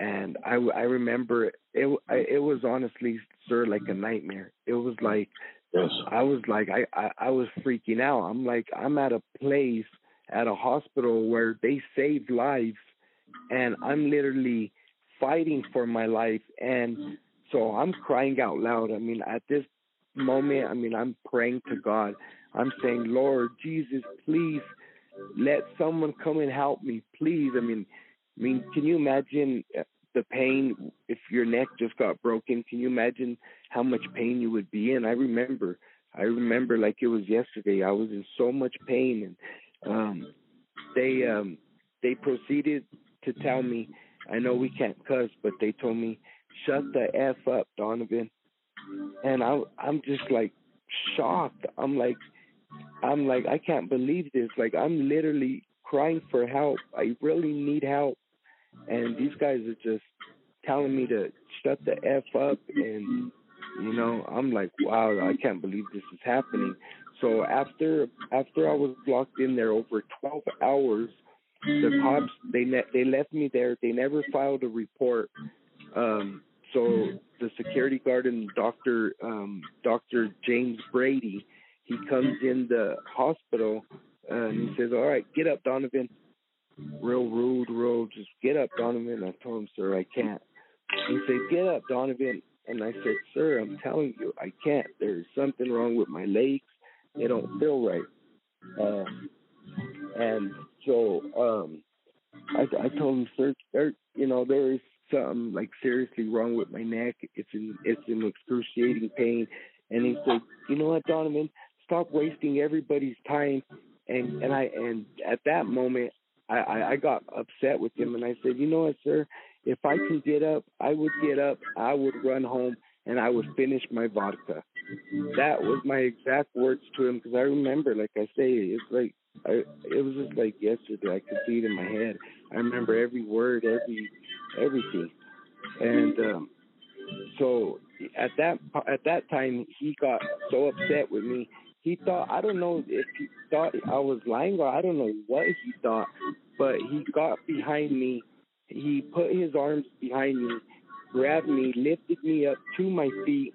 and I I remember it it was honestly sir like a nightmare. It was like Yes. I was like I, I I was freaking out. I'm like I'm at a place at a hospital where they save lives and I'm literally fighting for my life and so I'm crying out loud. I mean at this moment I mean I'm praying to God. I'm saying, "Lord Jesus, please let someone come and help me, please." I mean I mean, can you imagine uh, the pain if your neck just got broken? Can you imagine how much pain you would be in? I remember, I remember like it was yesterday. I was in so much pain, and um, they um, they proceeded to tell me, I know we can't cuss, but they told me, shut the f up, Donovan. And I, I'm just like shocked. I'm like, I'm like, I can't believe this. Like, I'm literally crying for help. I really need help. And these guys are just telling me to shut the F up. And, you know, I'm like, wow, I can't believe this is happening. So after after I was locked in there over 12 hours, the cops they ne- they left me there. They never filed a report. Um, so the security guard and Doctor um, Doctor James Brady, he comes in the hospital and he says, "All right, get up, Donovan." Real rude, real just get up, Donovan. I told him, "Sir, I can't." He said, "Get up, Donovan." And I said, "Sir, I'm telling you, I can't. There's something wrong with my legs. They don't feel right." Uh, and so um, I, I told him, "Sir, there, you know, there is something like seriously wrong with my neck. It's in it's in excruciating pain." And he said, "You know what, Donovan? Stop wasting everybody's time." And and I and at that moment, I, I I got upset with him, and I said, "You know what, sir? If I can get up, I would get up. I would run home, and I would finish my vodka." That was my exact words to him because I remember, like I say, it's like I, it was just like yesterday. I could see it in my head. I remember every word, every everything, and um, so at that at that time he got so upset with me. He thought I don't know if he thought I was lying or I don't know what he thought, but he got behind me. He put his arms behind me grabbed me, lifted me up to my feet,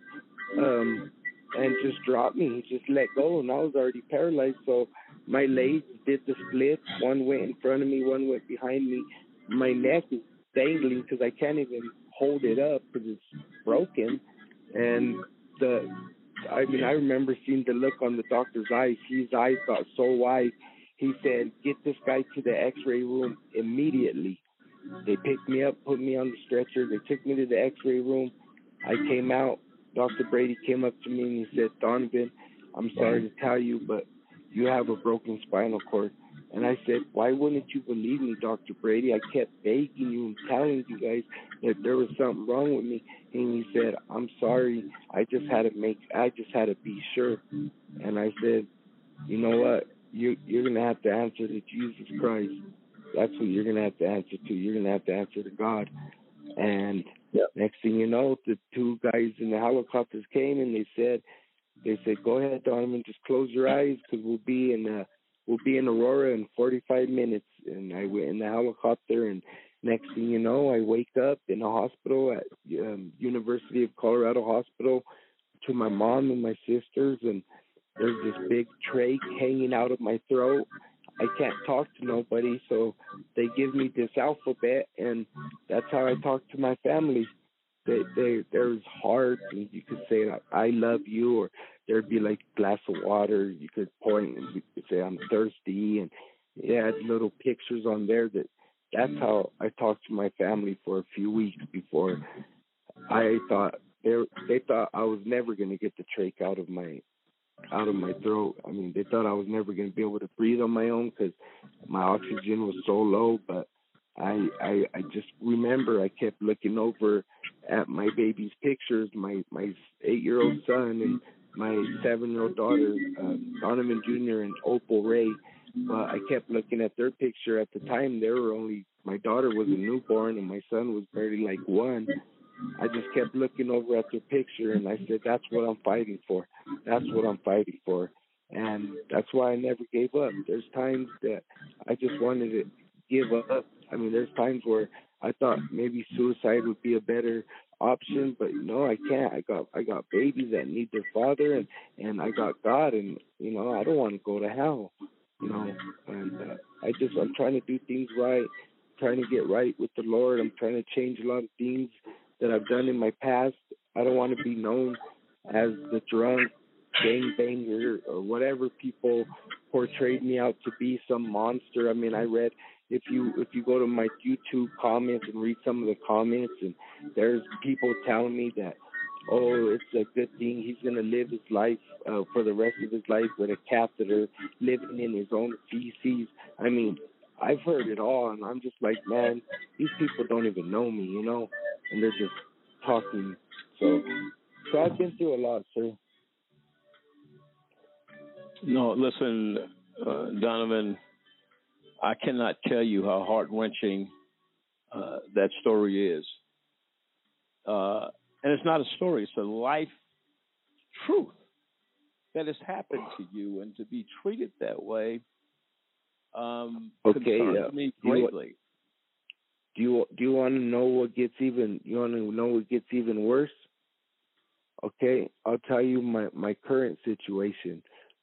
um, and just dropped me. He just let go, and I was already paralyzed. So my legs did the split. One went in front of me, one went behind me. My neck is dangling because I can't even hold it up because it's broken. And the, I mean, I remember seeing the look on the doctor's eyes. His eyes got so wide. He said, "Get this guy to the X-ray room immediately." They picked me up, put me on the stretcher. They took me to the X-ray room. I came out. Dr. Brady came up to me and he said, "Donovan, I'm sorry to tell you, but you have a broken spinal cord." And I said, Why wouldn't you believe me, Dr. Brady? I kept begging you and telling you guys that there was something wrong with me. And he said, I'm sorry. I just had to make I just had to be sure. And I said, You know what? You you're gonna have to answer to Jesus Christ. That's what you're gonna have to answer to. You're gonna have to answer to God. And next thing you know, the two guys in the helicopters came and they said, they said, "Go ahead, Donovan, just close your eyes because we'll be in uh, we'll be in Aurora in 45 minutes." And I went in the helicopter, and next thing you know, I wake up in a hospital at um, University of Colorado Hospital to my mom and my sisters, and there's this big trach hanging out of my throat. I can't talk to nobody, so they give me this alphabet, and that's how I talk to my family. They, they, there's hearts, and you could say "I love you," or there'd be like a glass of water. You could point and say, "I'm thirsty," and it had little pictures on there. That that's how I talked to my family for a few weeks before I thought they they thought I was never gonna get the trach out of my out of my throat. I mean, they thought I was never going to be able to breathe on my own because my oxygen was so low. But I, I, I just remember I kept looking over at my baby's pictures, my my eight year old son and my seven year old daughter, um, Donovan Jr. and Opal Ray. But I kept looking at their picture. At the time, they were only my daughter was a newborn and my son was barely like one. I just kept looking over at their picture and I said, That's what I'm fighting for. That's what I'm fighting for. And that's why I never gave up. There's times that I just wanted to give up. I mean, there's times where I thought maybe suicide would be a better option, but no, I can't. I got I got babies that need their father, and and I got God, and you know I don't want to go to hell, you know. And uh, I just I'm trying to do things right, trying to get right with the Lord. I'm trying to change a lot of things that I've done in my past. I don't want to be known as the drunk gang banger or whatever people portrayed me out to be some monster. I mean, I read if you if you go to my YouTube comments and read some of the comments and there's people telling me that oh it's a good thing he's to live his life uh, for the rest of his life with a catheter living in his own feces. I mean, I've heard it all and I'm just like, man, these people don't even know me, you know, and they're just talking. So so I've been through a lot, sir. No, listen, uh, Donovan, I cannot tell you how heart wrenching uh, that story is. Uh, and it's not a story, it's a life truth that has happened to you, and to be treated that way um, Okay, concerns uh, me greatly. Do you do you want to know what gets even? You want to know what gets even worse? Okay, I'll tell you my my current situation.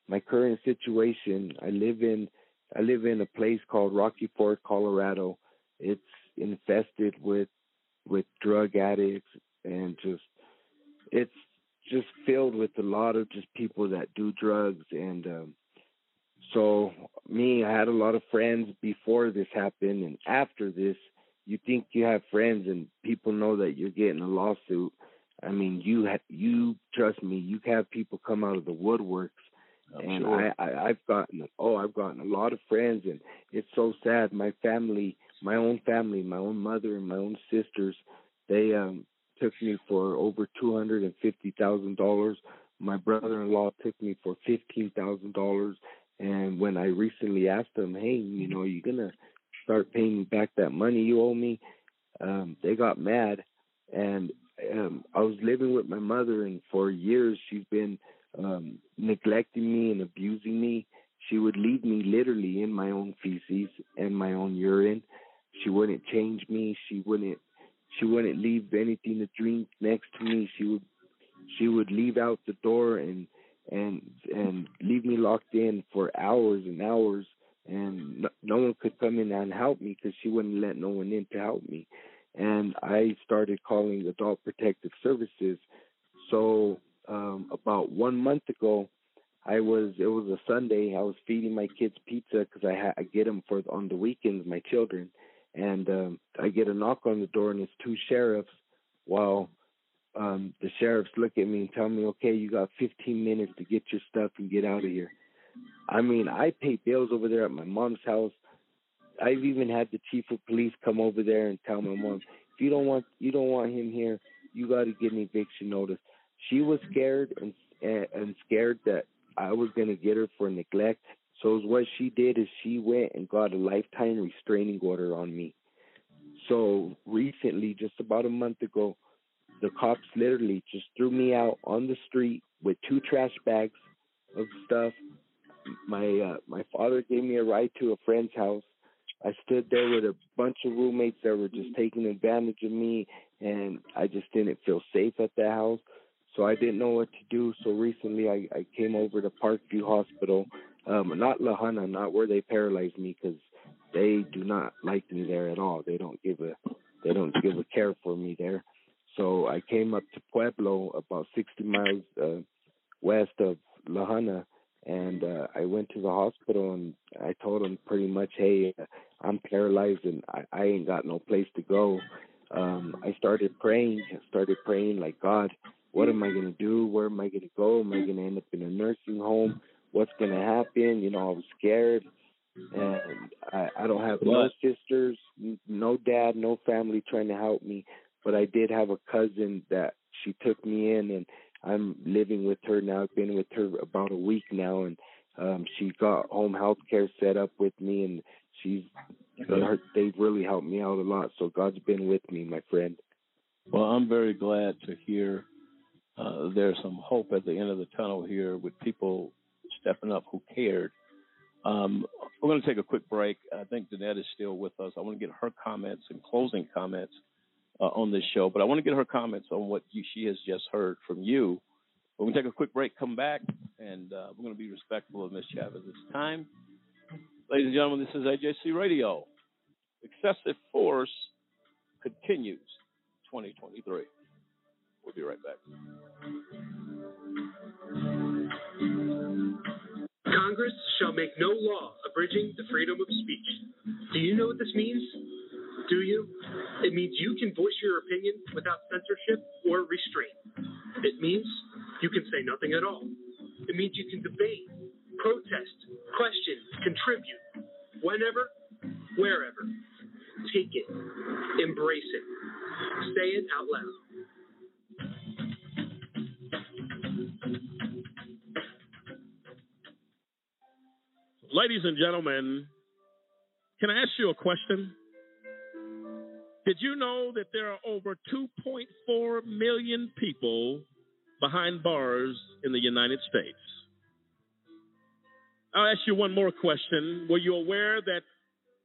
My current situation. I live in I live in a place called Rocky Ford, Colorado. It's infested with with drug addicts and just it's just filled with a lot of just people that do drugs. And um so me i had a lot of friends before this happened. And after this you think you have friends and people know that you're getting a lawsuit. I mean you ha- you trust me you have people come out of the woodworks I'm and sure. I, I I've gotten oh I've gotten a lot of friends and it's so sad. My family, my own family, my own mother and my own sisters, they um took me for over two hundred and fifty thousand dollars. My brother-in-law took me for fifteen thousand dollars. And when I recently asked them, hey, you know, you're gonna start paying me back that money you owe me? Um, they got mad, and um, I was living with my mother, and for years she's been um, neglecting me and abusing me. She would leave me literally in my own feces and my own urine. She wouldn't change me. She wouldn't. I'll ask you one more question. Were you aware that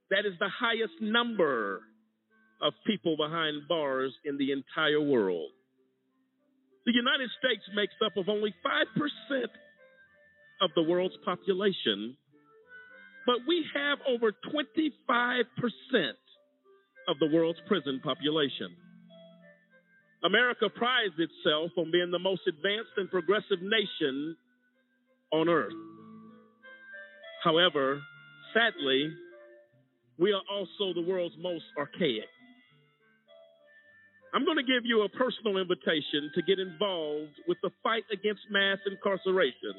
that is the highest number of people behind bars in the entire world? The United States makes up of only 5% of the world's population, but we have over 25% of the world's prison population. America prides itself on being the most advanced and progressive nation on earth. However, sadly, we are also the world's most archaic. I'm going to give you a personal invitation to get involved with the fight against mass incarceration.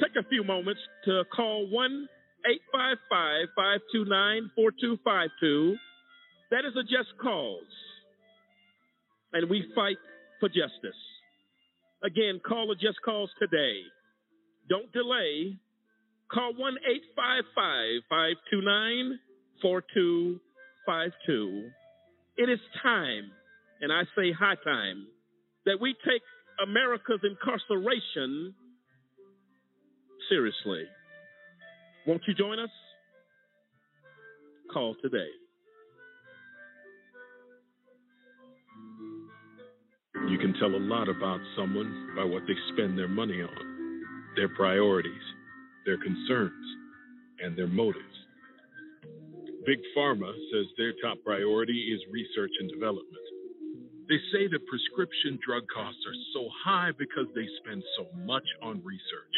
Take a few moments to call 1 855 529 4252. That is a just cause. And we fight for justice. Again, call a just cause today. Don't delay. Call 1 855 529 4252. It is time, and I say high time, that we take America's incarceration seriously. Won't you join us? Call today. You can tell a lot about someone by what they spend their money on their priorities, their concerns, and their motives. Big Pharma says their top priority is research and development. They say that prescription drug costs are so high because they spend so much on research.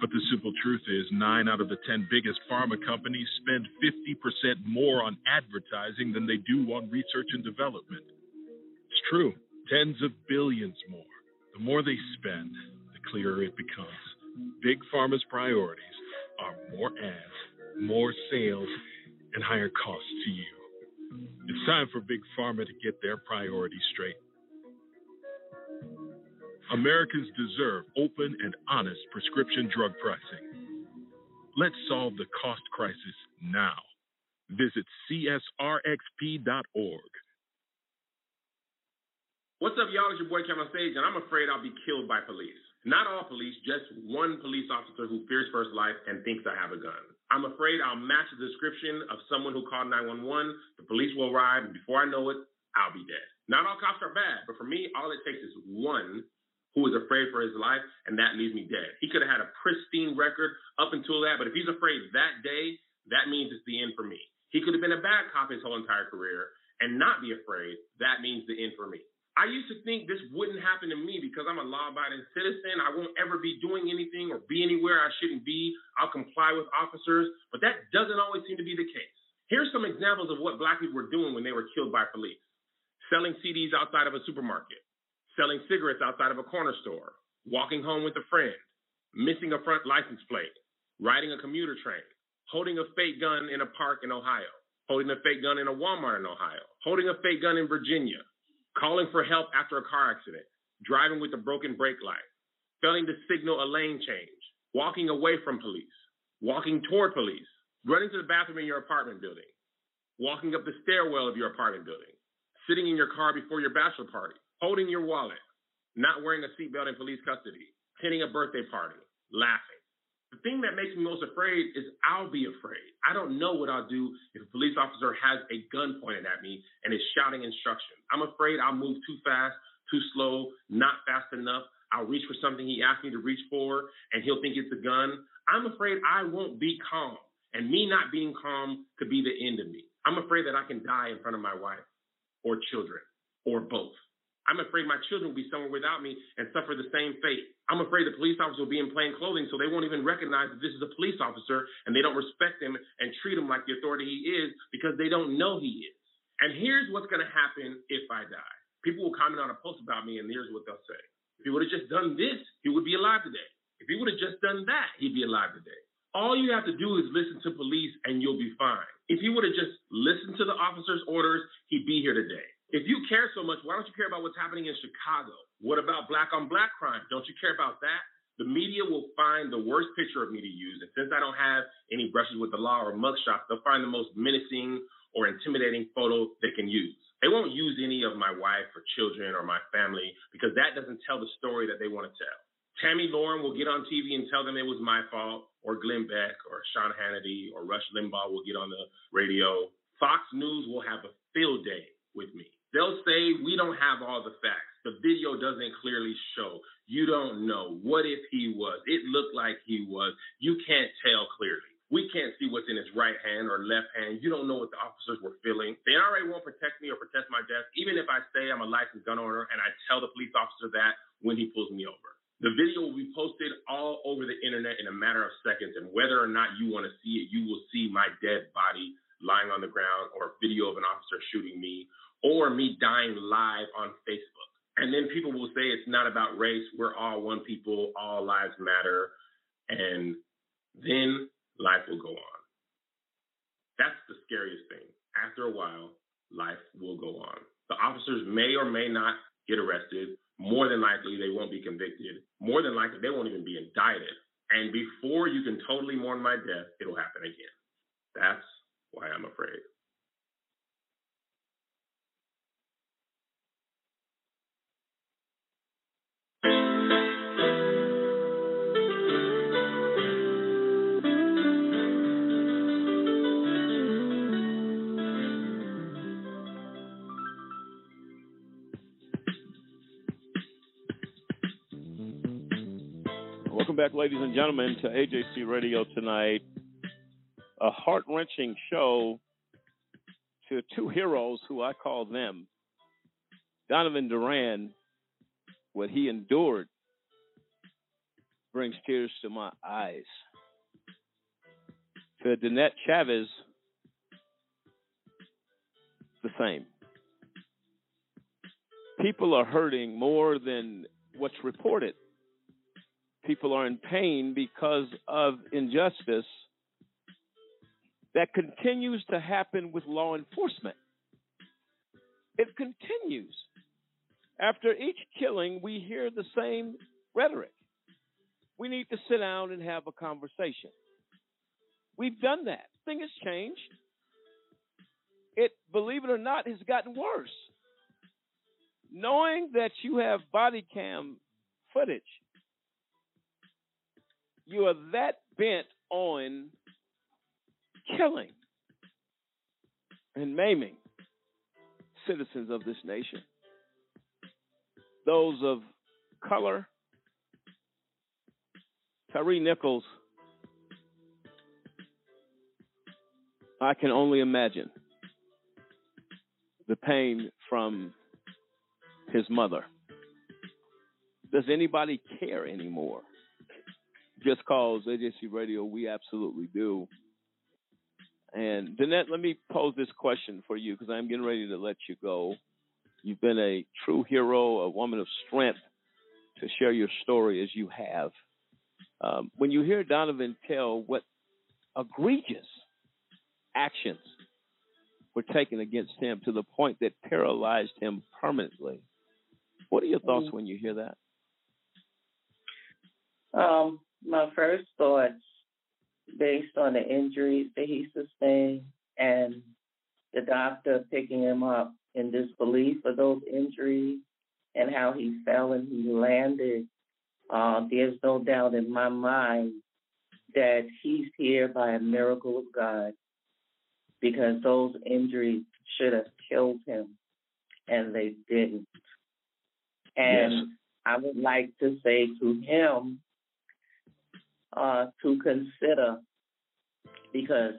But the simple truth is, nine out of the 10 biggest pharma companies spend 50% more on advertising than they do on research and development. It's true, tens of billions more. The more they spend, clearer it becomes. Big Pharma's priorities are more ads, more sales, and higher costs to you. It's time for Big Pharma to get their priorities straight. Americans deserve open and honest prescription drug pricing. Let's solve the cost crisis now. Visit csrxp.org. What's up, y'all? It's your boy Kevin on stage, and I'm afraid I'll be killed by police. Not all police, just one police officer who fears for his life and thinks I have a gun. I'm afraid I'll match the description of someone who called 911. The police will arrive, and before I know it, I'll be dead. Not all cops are bad, but for me, all it takes is one who is afraid for his life, and that leaves me dead. He could have had a pristine record up until that, but if he's afraid that day, that means it's the end for me. He could have been a bad cop his whole entire career and not be afraid. That means the end for me. I used to think this wouldn't happen to me because I'm a law abiding citizen. I won't ever be doing anything or be anywhere I shouldn't be. I'll comply with officers, but that doesn't always seem to be the case. Here's some examples of what black people were doing when they were killed by police. Selling CDs outside of a supermarket, selling cigarettes outside of a corner store, walking home with a friend, missing a front license plate, riding a commuter train, holding a fake gun in a park in Ohio, holding a fake gun in a Walmart in Ohio, holding a fake gun in Virginia, calling for help after a car accident, driving with a broken brake light, failing to signal a lane change, walking away from police, walking toward police, running to the bathroom in your apartment building, walking up the stairwell of your apartment building, sitting in your car before your bachelor party, holding your wallet, not wearing a seatbelt in police custody, attending a birthday party, laughing. The thing that makes me most afraid is I'll be afraid. I don't know what I'll do if a police officer has a gun pointed at me and is shouting instructions. I'm afraid I'll move too fast, too slow, not fast enough. I'll reach for something he asked me to reach for and he'll think it's a gun. I'm afraid I won't be calm. And me not being calm could be the end of me. I'm afraid that I can die in front of my wife or children or both. I'm afraid my children will be somewhere without me and suffer the same fate. I'm afraid the police officer will be in plain clothing so they won't even recognize that this is a police officer and they don't respect him and treat him like the authority he is because they don't know he is. And here's what's going to happen if I die. People will comment on a post about me and here's what they'll say. If he would have just done this, he would be alive today. If he would have just done that, he'd be alive today. All you have to do is listen to police and you'll be fine. If he would have just listened to the officer's orders, he'd be here today. If you care so much, why don't you care about what's happening in Chicago? What about black on black crime? Don't you care about that? The media will find the worst picture of me to use. And since I don't have any brushes with the law or mugshots, they'll find the most menacing or intimidating photo they can use. They won't use any of my wife or children or my family because that doesn't tell the story that they want to tell. Tomi Lahren will get on TV and tell them it was my fault, or Glenn Beck, or Sean Hannity, or Rush Limbaugh will get on the radio. Fox News will have a field day with me. They'll say we don't have all the facts. The video doesn't clearly show. You don't know. What if he was? It looked like he was. You can't tell clearly. We can't see what's in his right hand or left hand. You don't know what the officers were feeling. The NRA won't protect me or protect my death, even if I say I'm a licensed gun owner and I tell the police officer that when he pulls me over. The video will be posted all over the internet in a matter of seconds, and whether or not you want to see it, you will see my dead body lying on the ground or a video of an officer shooting me or me dying live on Facebook. And then people will say it's not about race. We're all one people. All lives matter. And then life will go on. That's the scariest thing. After a while, life will go on. The officers may or may not get arrested. More than likely, they won't be convicted. More than likely, they won't even be indicted. And before you can totally mourn my death, it'll happen again. That's why I'm afraid. Welcome back, ladies and gentlemen, to AJC Radio tonight. A heart wrenching show to two heroes who I call them. Donovan Duran, what he endured brings tears to my eyes. To Danette Chavis, the same. People are hurting more than what's reported. People are in pain because of injustice that continues to happen with law enforcement. It continues. After each killing, we hear the same rhetoric. We need to sit down and have a conversation. We've done that. Thing has changed. It, believe it or not, has gotten worse. Knowing that you have body cam footage, you are that bent on killing and maiming citizens of this nation, those of color. Tyre Nichols, I can only imagine the pain from his mother. Does anybody care anymore? Just calls AJC Radio, we absolutely do. And Danette, let me pose this question for you because I'm getting ready to let you go. You've been a true hero, a woman of strength to share your story as you have. Um, when you hear Donovan tell what egregious actions were taken against him to the point that paralyzed him permanently, what are your thoughts when you hear that? Um, my first thoughts, based on the injuries that he sustained and the doctor picking him up in disbelief of those injuries and how he fell and he landed, uh, there's no doubt in my mind that he's here by a miracle of God because those injuries should have killed him and they didn't. And Yes. I would like to say to him uh, to consider because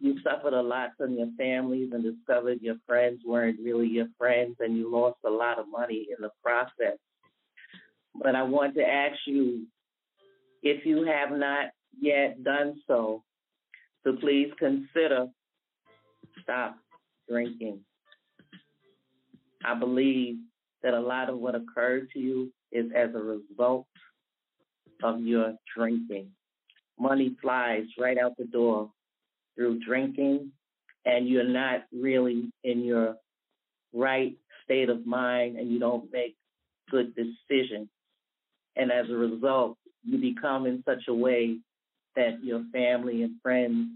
you suffered a lot from your families and discovered your friends weren't really your friends and you lost a lot of money in the process. But I want to ask you if you have not yet done so, to please consider stop drinking. I believe that a lot of what occurred to you is as a result of your drinking. Money flies right out the door through drinking, and you're not really in your right state of mind and you don't make good decisions. And as a result, you become in such a way that your family and friends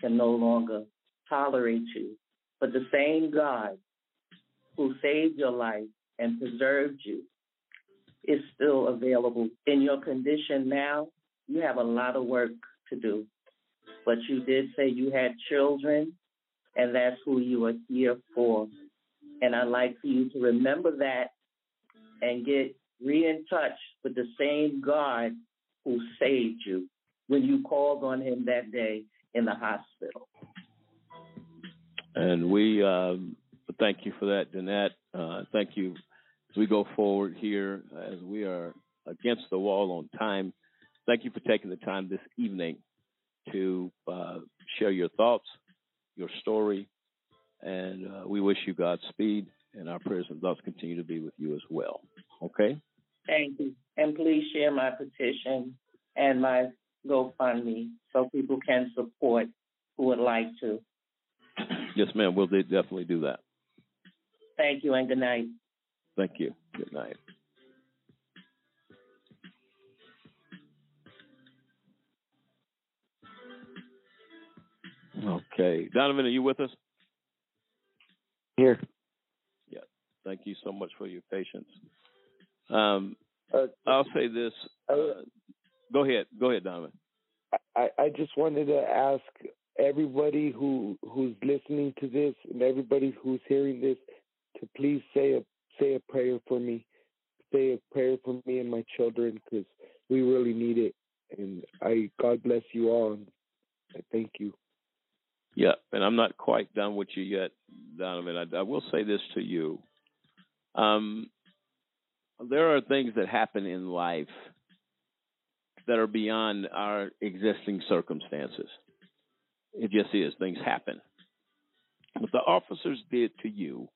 can no longer tolerate you. But the same God who saved your life and preserved you is still available. In your condition now, you have a lot of work to do. But you did say you had children, and that's who you are here for. And I'd like for you to remember that and get re in touch with the same God who saved you when you called on him that day in the hospital. And we um, thank you for that, Danette. Uh, thank you as we go forward here, as we are against the wall on time. Thank you for taking the time this evening to uh, share your thoughts, your story, and uh, we wish you Godspeed. And our prayers and thoughts continue to be with you as well. Okay? Thank you. And please share my petition and my GoFundMe so people can support who would like to. Yes, ma'am. We'll de- definitely do that. Thank you and good night. Thank you. Good night. Okay. Donovan, are you with us? Here. Yeah. Thank you so much for your patience. Um, Uh, I'll say this. Uh, go ahead. Go ahead, Donovan. I, I just wanted to ask everybody who who's listening to this and everybody who's hearing this to please say a say a prayer for me. Say a prayer for me and my children because we really need it. And I God bless you all. And I thank you. Yeah, and I'm not quite done with you yet, Donovan. I, I will say this to you. Um, there are things that happen in life that are beyond our existing circumstances. It just is. Things happen. What the officers did to you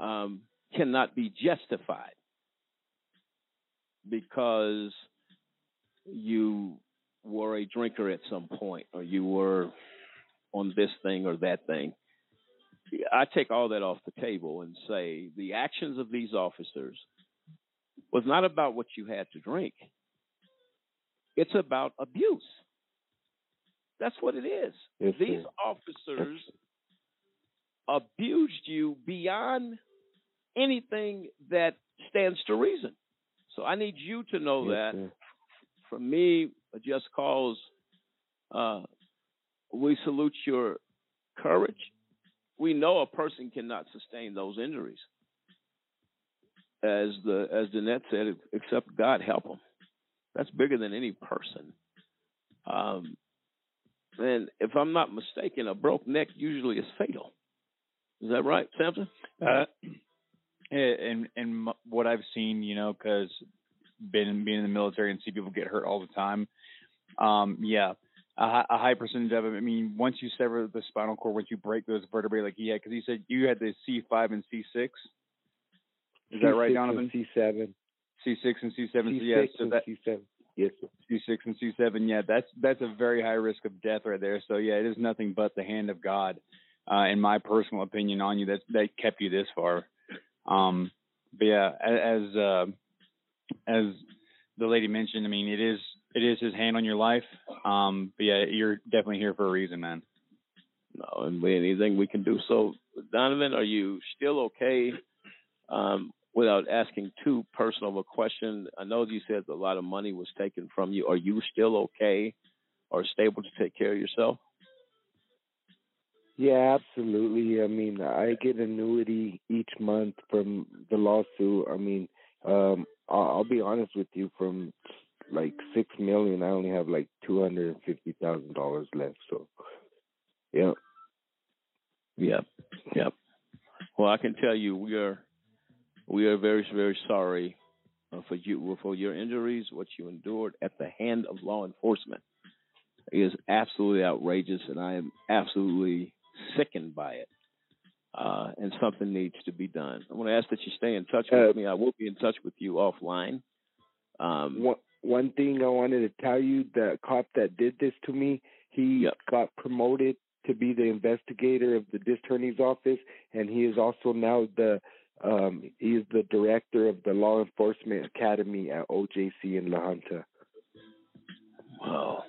um, cannot be justified because you were a drinker at some point or you were on this thing or that thing. I take all that off the table and say the actions of these officers was not about what you had to drink. It's about abuse. That's what it is. Yes, these sir. officers abused you beyond anything that stands to reason. So I need you to know Yes, that sir. from me, just cause uh, we salute your courage. We know a person cannot sustain those injuries. As the as Danette said, except God help them. That's bigger than any person. Um, and if I'm not mistaken, a broke neck usually is fatal. Is that right, Samson? Uh, and and what I've seen, you know, because been being in the military and see people get hurt all the time. Um, yeah, a, a high percentage of them. I mean, once you sever the spinal cord, once you break those vertebrae, like he had, because he said you had the C five and C six. Is that right, Donovan? C7. C six and C seven. So C6 yeah, so and that C7. Yes, sir. C six and C seven. Yeah, that's that's a very high risk of death right there. So yeah, it is nothing but the hand of God, uh, in my personal opinion on you that that kept you this far. Um, but yeah, as uh, as the lady mentioned, I mean, it is it is His hand on your life. Um, but yeah, you're definitely here for a reason, man. No, and anything we can do. So, Donovan, are you still okay? Um, without asking too personal of a question, I know you said a lot of money was taken from you. Are you still okay or stable to take care of yourself? Yeah, absolutely. I mean, I get annuity each month from the lawsuit. I mean, um, I'll, be honest with you. From like six million, I only have like two hundred and fifty thousand dollars left. So, yeah. Yep, yep. Well, I can tell you, we are we are very very sorry uh, for you for your injuries, what you endured at the hand of law enforcement. It is absolutely outrageous, and I am absolutely sickened by it. Uh, and something needs to be done. I want to ask that you stay in touch with Uh, me. I will be in touch with you offline. Um, One one thing I wanted to tell you: the cop that did this to me, he got promoted to be the investigator of the district attorney's office, and he is also now the um, he is the director of the law enforcement academy at OJC in La Junta. Wow.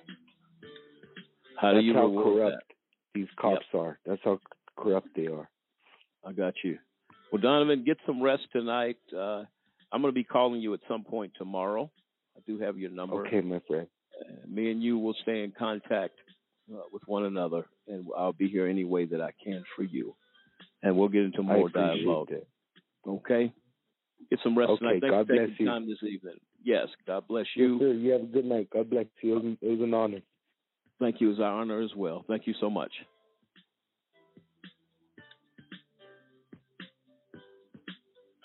How do That's you how corrupt these cops are. That's how corrupt they are. I got you. Well, Donovan, get some rest tonight. Uh, I'm going to be calling you at some point tomorrow. I do have your number. Okay, my friend. Uh, me and you will stay in contact uh, with one another, and I'll be here any way that I can for you. And we'll get into more dialogue. that. Okay? Get some rest Okay, tonight. Thanks God for taking bless you. time this evening. Yes, God bless Yes, you. sir. You have a good night. God bless you. It was, it was an honor. Thank you. It's our honor as well. Thank you so much.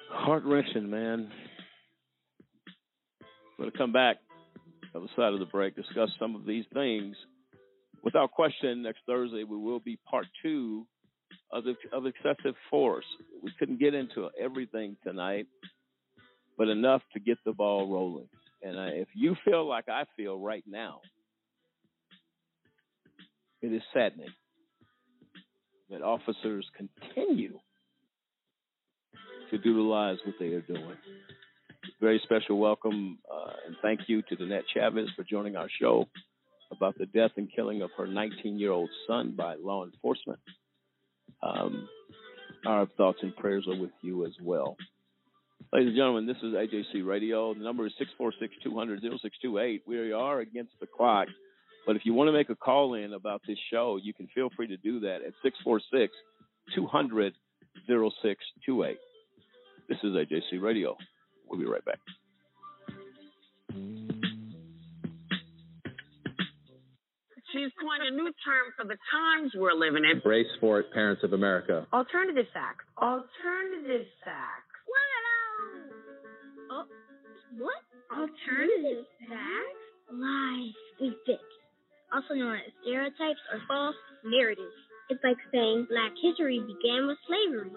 Heart wrenching, man. Going to come back other side of the break, discuss some of these things. Without question, next Thursday we will be part two of the, of excessive force. We couldn't get into everything tonight, but enough to get the ball rolling. And if you feel like I feel right now, it is saddening that officers continue to utilize what they are doing. Very special welcome uh, and thank you to Danette Chavis for joining our show about the death and killing of her 19 year old son by law enforcement. Um, our thoughts and prayers are with you as well. Ladies and gentlemen, this is AJC Radio. The number is 646 200 0628. We are against the clock. But if you want to make a call in about this show, you can feel free to do that at 646 200 0628. This is AJC Radio. We'll be right back. She's coined a new term for the times we're living in. Brace for it, parents of America. Alternative facts. Alternative facts. What? Oh, what? Alternative facts? Lies is big. Also known as stereotypes or false narratives. It's like saying black history began with slavery.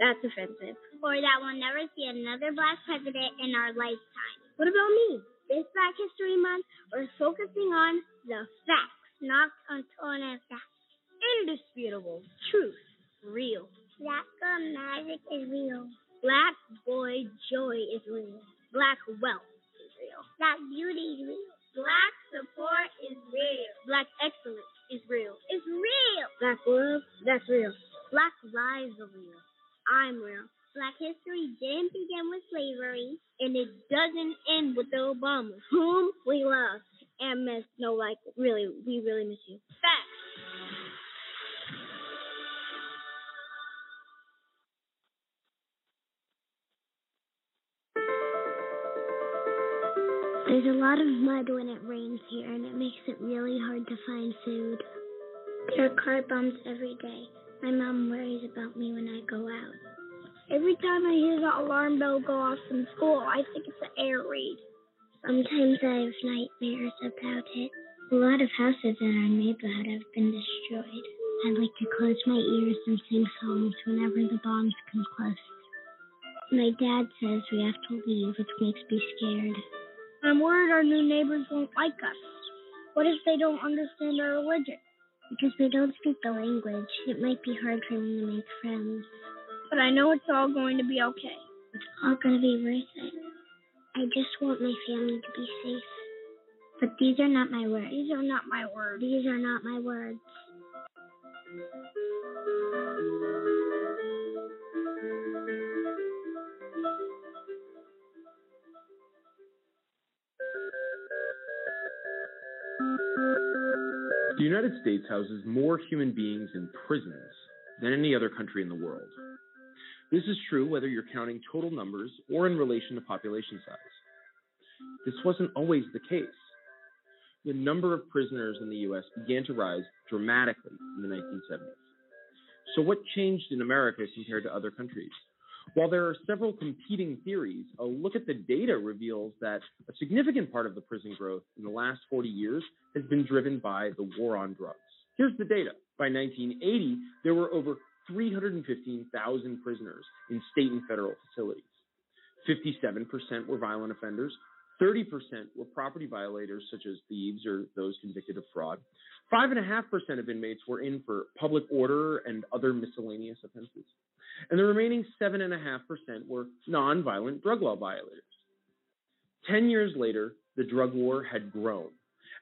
That's offensive. Or that we'll never see another black president in our lifetime. What about me? This Black History Month, we're focusing on the facts, not alternative facts. Indisputable. Truth. Real. Black girl magic is real. Black boy joy is real. Black wealth is real. Black beauty is real. Black support is real. Black excellence is real. It's real. Black love, that's real. Black lives are real. I'm real. Black history didn't begin with slavery. And it doesn't end with the Obamas, whom we love and miss. No, like, really, we really miss you. Facts. Lot of mud when it rains here, and it makes it really hard to find food. There are car bumps every day. My mom worries about me when I go out. Every time I hear the alarm bell go off from school, I think it's an air raid. Sometimes I have nightmares about it. A lot of houses in our neighborhood have been destroyed. I like to close my ears and sing songs whenever the bombs come close. My dad says we have to leave, which makes me scared. I'm worried our new neighbors won't like us. What if they don't understand our religion? Because we don't speak the language, it might be hard for me to make friends. But I know it's all going to be okay. It's all going to be worth it. I just want my family to be safe. But these are not my words. These are not my words. These are not my words. The United States houses more human beings in prisons than any other country in the world. This is true whether you're counting total numbers or in relation to population size. This wasn't always the case. The number of prisoners in the U.S. began to rise dramatically in the 1970s. So, what changed in America compared to other countries? While there are several competing theories, a look at the data reveals that a significant part of the prison growth in the last 40 years has been driven by the war on drugs. Here's the data. By 1980, there were over 315,000 prisoners in state and federal facilities. 57% were violent offenders. 30% were property violators, such as thieves or those convicted of fraud. 5.5% of inmates were in for public order and other miscellaneous offenses. And the remaining 7.5% were nonviolent drug law violators. Ten years later, the drug war had grown,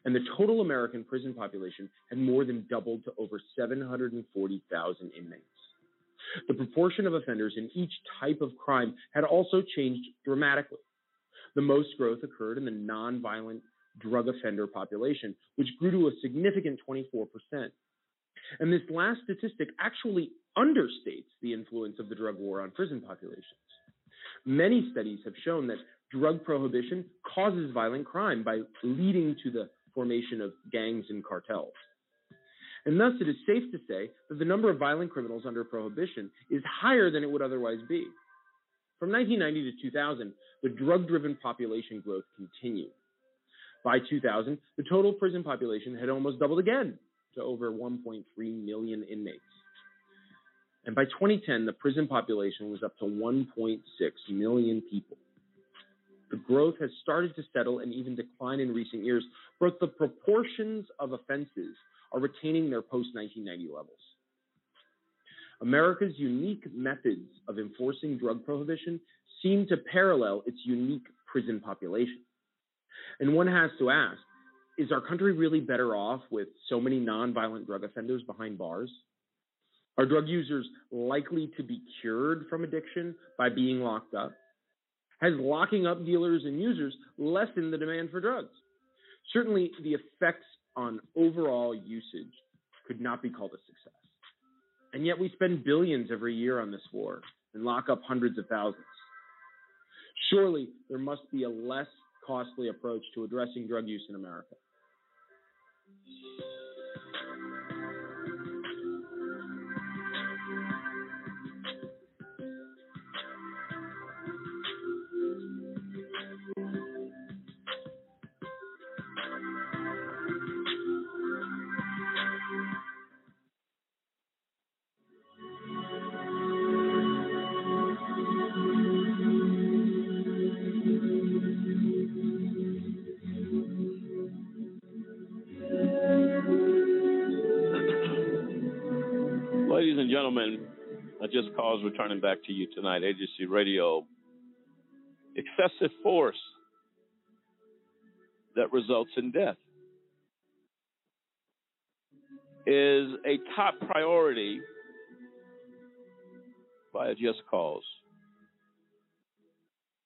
and the total American prison population had more than doubled to over 740,000 inmates. The proportion of offenders in each type of crime had also changed dramatically. The most growth occurred in the nonviolent drug offender population, which grew to a significant 24%. And this last statistic actually understates the influence of the drug war on prison populations. Many studies have shown that drug prohibition causes violent crime by leading to the formation of gangs and cartels. And thus, it is safe to say that the number of violent criminals under prohibition is higher than it would otherwise be. From 1990 to 2000, the drug driven population growth continued. By 2000, the total prison population had almost doubled again to over 1.3 million inmates. And by 2010, the prison population was up to 1.6 million people. The growth has started to settle and even decline in recent years, but the proportions of offenses are retaining their post 1990 levels. America's unique methods of enforcing drug prohibition seem to parallel its unique prison population. And one has to ask is our country really better off with so many nonviolent drug offenders behind bars? Are drug users likely to be cured from addiction by being locked up? Has locking up dealers and users lessened the demand for drugs? Certainly, the effects on overall usage could not be called a success. And yet, we spend billions every year on this war and lock up hundreds of thousands. Surely, there must be a less costly approach to addressing drug use in America. Gentlemen, I just cause returning back to you tonight, AJC Radio. Excessive force that results in death is a top priority by a just cause.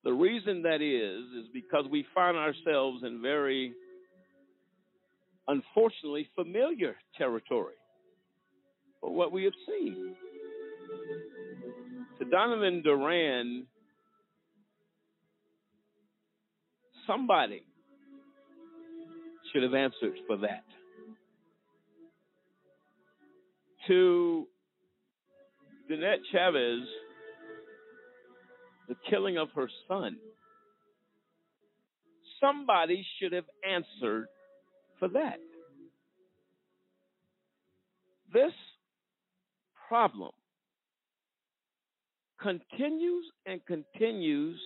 The reason that is, is because we find ourselves in very, unfortunately, familiar territory for what we have seen. To Donovan Duran, somebody should have answered for that. To Danette Chavis, the killing of her son, somebody should have answered for that. This problem continues and continues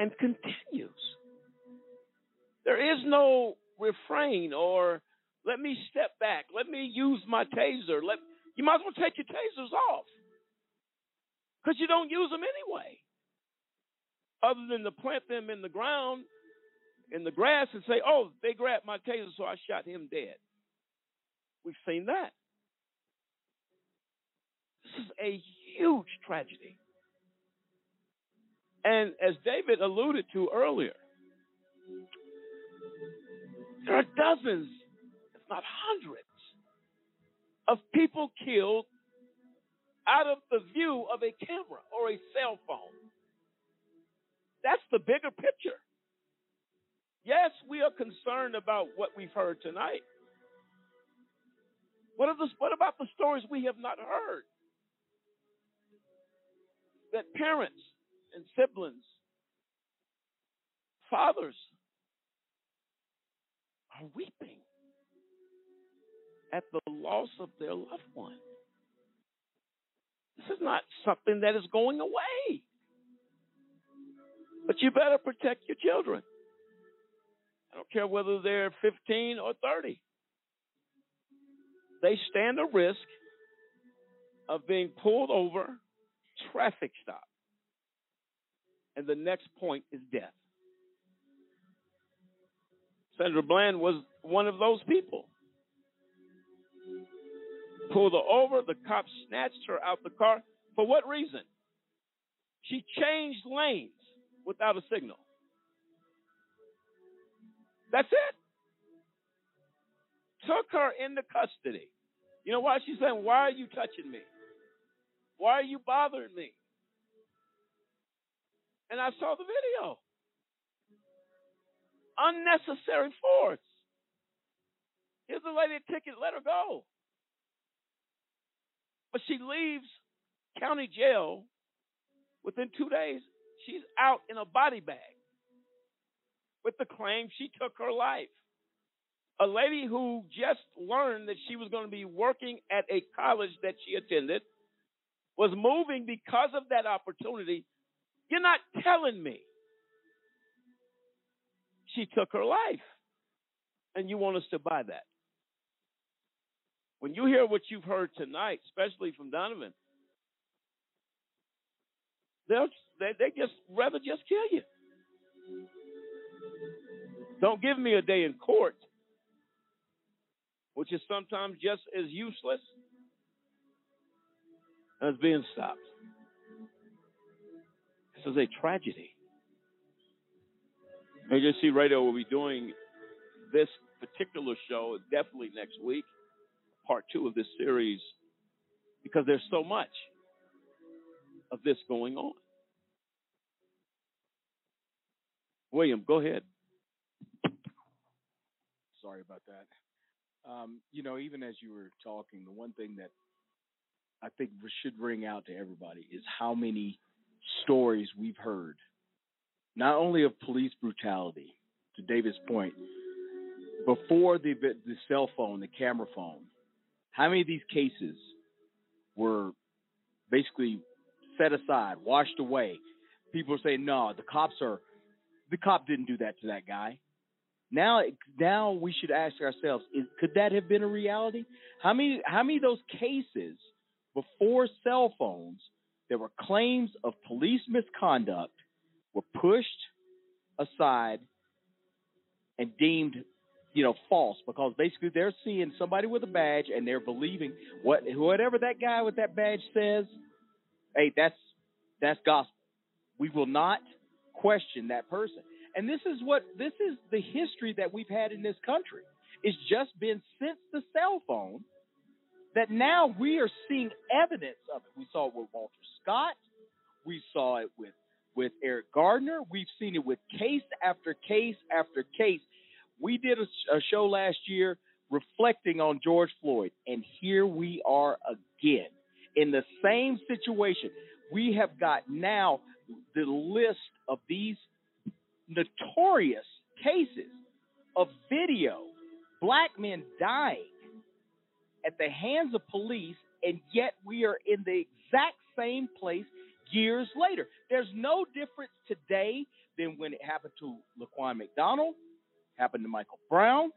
and continues. There is no refrain or let me step back, let me use my taser. Let you might as well take your tasers off because you don't use them anyway, other than to plant them in the ground, in the grass, and say, "Oh, they grabbed my taser, so I shot him dead." We've seen that. Is a huge tragedy. And as David alluded to earlier, there are dozens, if not hundreds, of people killed out of the view of a camera or a cell phone. That's the bigger picture. Yes, we are concerned about what we've heard tonight. What, the, what about the stories we have not heard? That parents and siblings, fathers, are weeping at the loss of their loved one. This is not something that is going away. But you better protect your children. I don't care whether they're 15 or 30. They stand a risk of being pulled over, traffic stop. And the next point is death. Sandra Bland was one of those people. Pulled her over, the cops snatched her out the car. For what reason? She changed lanes without a signal. That's it. Took her into custody. You know why? She's saying, Why are you touching me? Why are you bothering me? And I saw the video. Unnecessary force. Here's the lady a ticket, let her go. But she leaves county jail within two days. She's out in a body bag with the claim she took her life. A lady who just learned that she was going to be working at a college that she attended was moving because of that opportunity. You're not telling me she took her life. And you want us to buy that. When you hear what you've heard tonight, especially from Donovan, they'll they, they just rather just kill you. Don't give me a day in court, which is sometimes just as useless as being stopped. This is a tragedy. AJC Radio will be doing this particular show definitely next week, part two of this series, because there's so much of this going on. William, go ahead. Sorry about that. Um, you know, even as you were talking, the one thing that I think should ring out to everybody is how many stories we've heard, not only of police brutality, to David's point, before the the cell phone, the camera phone, how many of these cases were basically set aside, washed away? People are saying, no, the cops are, the cop didn't do that to that guy. Now, now we should ask ourselves: is, Could that have been a reality? How many, how many of those cases before cell phones there were claims of police misconduct were pushed aside and deemed, you know, false because basically they're seeing somebody with a badge and they're believing what whatever that guy with that badge says. Hey, that's that's gospel. We will not question that person. And this is what this is the history that we've had in this country. It's just been since the cell phone that now we are seeing evidence of it. We saw it with Walter Scott. We saw it with with Eric Garner. We've seen it with case after case after case. We did a, a show last year reflecting on George Floyd, and here we are again in the same situation. We have got now the list of these notorious cases of video, black men dying at the hands of police, and yet we are in the exact same place years later. There's no difference today than when it happened to Laquan McDonald, happened to Michael Brown.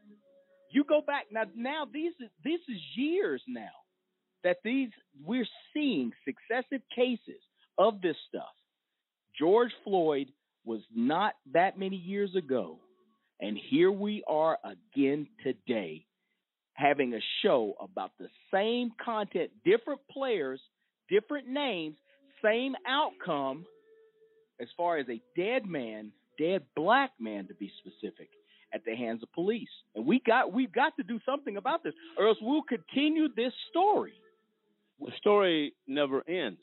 You go back now. Now these this is years now that these we're seeing successive cases of this stuff. George Floyd was not that many years ago, and here we are again today having a show about the same content, different players, different names, same outcome as far as a dead man, dead black man to be specific, at the hands of police. And we got we've got to do something about this, or else we'll continue this story. The story never ends.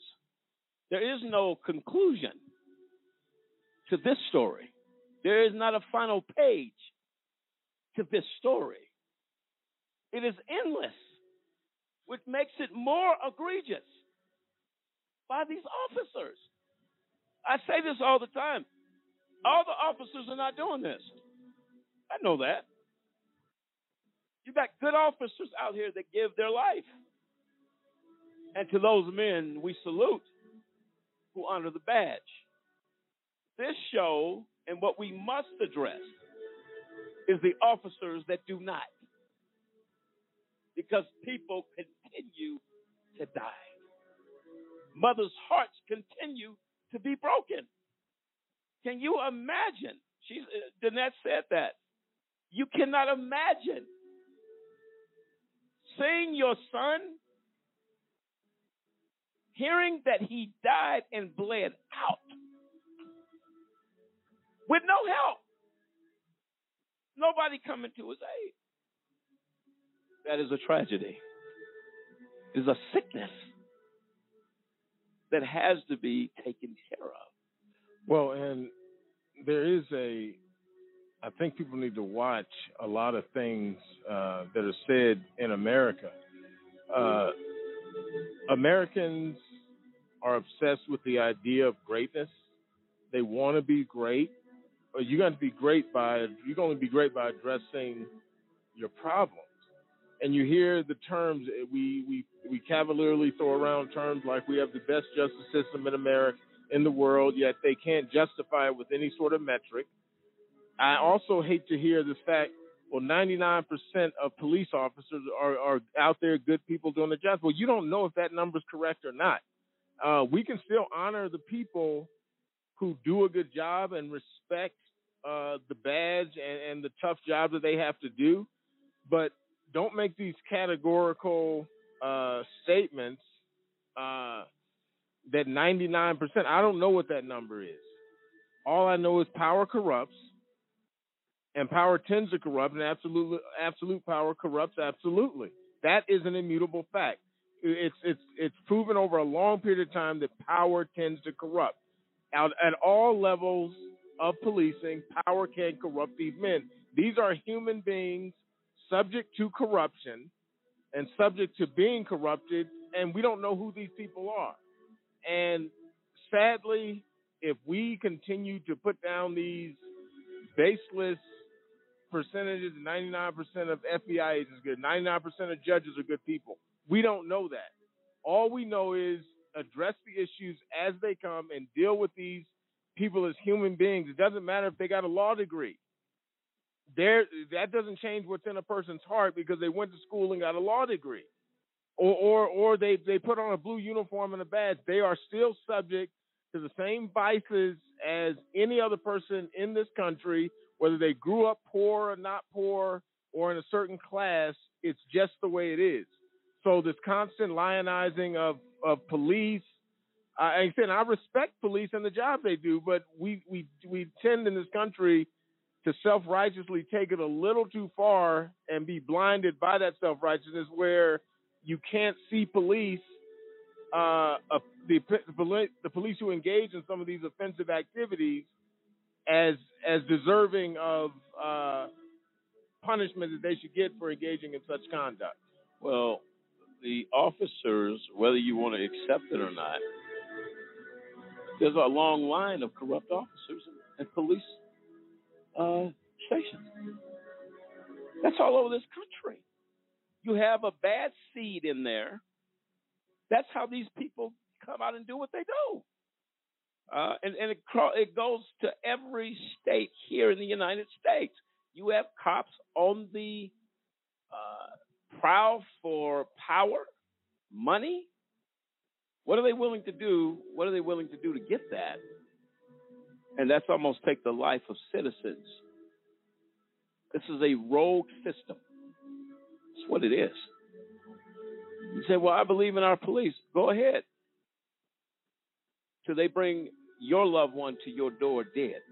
There is no conclusion to this story. There is not a final page to this story. It is endless, which makes it more egregious by these officers. I say this all the time. All the officers are not doing this. I know that. You got good officers out here that give their life. And to those men, we salute who honor the badge. This show and what we must address is the officers that do not because people continue to die. Mothers' hearts continue to be broken. Can you imagine? She's uh, Danette said that. You cannot imagine seeing your son, hearing that he died and bled out with no help. Nobody coming to his aid. That is a tragedy. It is a sickness that has to be taken care of. Well, and there is a, I think people need to watch a lot of things uh, that are said in America. Uh, Americans are obsessed with the idea of greatness. They want to be great. But you're going to be great by you're going to be great by addressing your problems and you hear the terms eh, we we we cavalierly throw around terms like we have the best justice system in America in the world, yet they can't justify it with any sort of metric. I also hate to hear the fact, well, 99% of police officers are, are out there, good people doing the job. Well, you don't know if that number is correct or not. Uh, we can still honor the people who do a good job and respect uh, the badge and, and the tough job that they have to do. But don't make these categorical uh, statements uh, that 99%, I don't know what that number is. All I know is power corrupts, and power tends to corrupt, and absolute, absolute power corrupts absolutely. That is an immutable fact. It's, it's, it's proven over a long period of time that power tends to corrupt. Out at all levels of policing, power can corrupt these men. These are human beings subject to corruption and subject to being corrupted, and we don't know who these people are. And sadly, if we continue to put down these baseless percentages, 99% of FBI agents good, 99% of judges are good people. We don't know that. All we know is address the issues as they come and deal with these people as human beings. It doesn't matter if they got a law degree. There, that doesn't change what's in a person's heart because they went to school and got a law degree, or or or they they put on a blue uniform and a badge. They are still subject to the same vices as any other person in this country, whether they grew up poor or not poor or in a certain class. It's just the way it is. So this constant lionizing of of police. I said I respect police and the job they do, but we we we tend in this country to self righteously take it a little too far and be blinded by that self righteousness, where you can't see police, uh, uh, the the police who engage in some of these offensive activities as as deserving of uh, punishment that they should get for engaging in such conduct. Well, the officers, whether you want to accept it or not, there's a long line of corrupt officers and police uh, stations. That's all over this country. You have a bad seed in there. That's how these people come out and do what they do. Uh, and and it, it goes to every state here in the United States. You have cops on the uh, prowl for power, money. What are they willing to do? What are they willing to do to get that? And that's almost take the life of citizens. This is a rogue system. That's what it is. You say, well, I believe in our police. Go ahead. Till they bring your loved one to your door dead.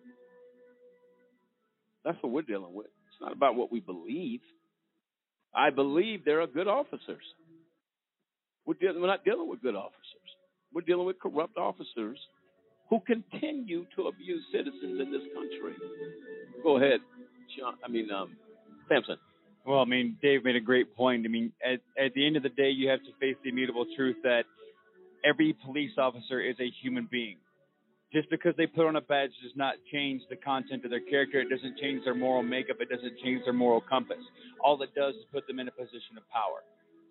That's what we're dealing with. It's not about what we believe. I believe there are good officers. We're, we're not dealing with good officers. We're dealing with corrupt officers who continue to abuse citizens in this country. Go ahead, John. I mean, um, Samson. Well, I mean, Dave made a great point. I mean, at, at the end of the day, you have to face the immutable truth that every police officer is a human being. Just because they put on a badge does not change the content of their character. It doesn't change their moral makeup. It doesn't change their moral compass. All it does is put them in a position of power.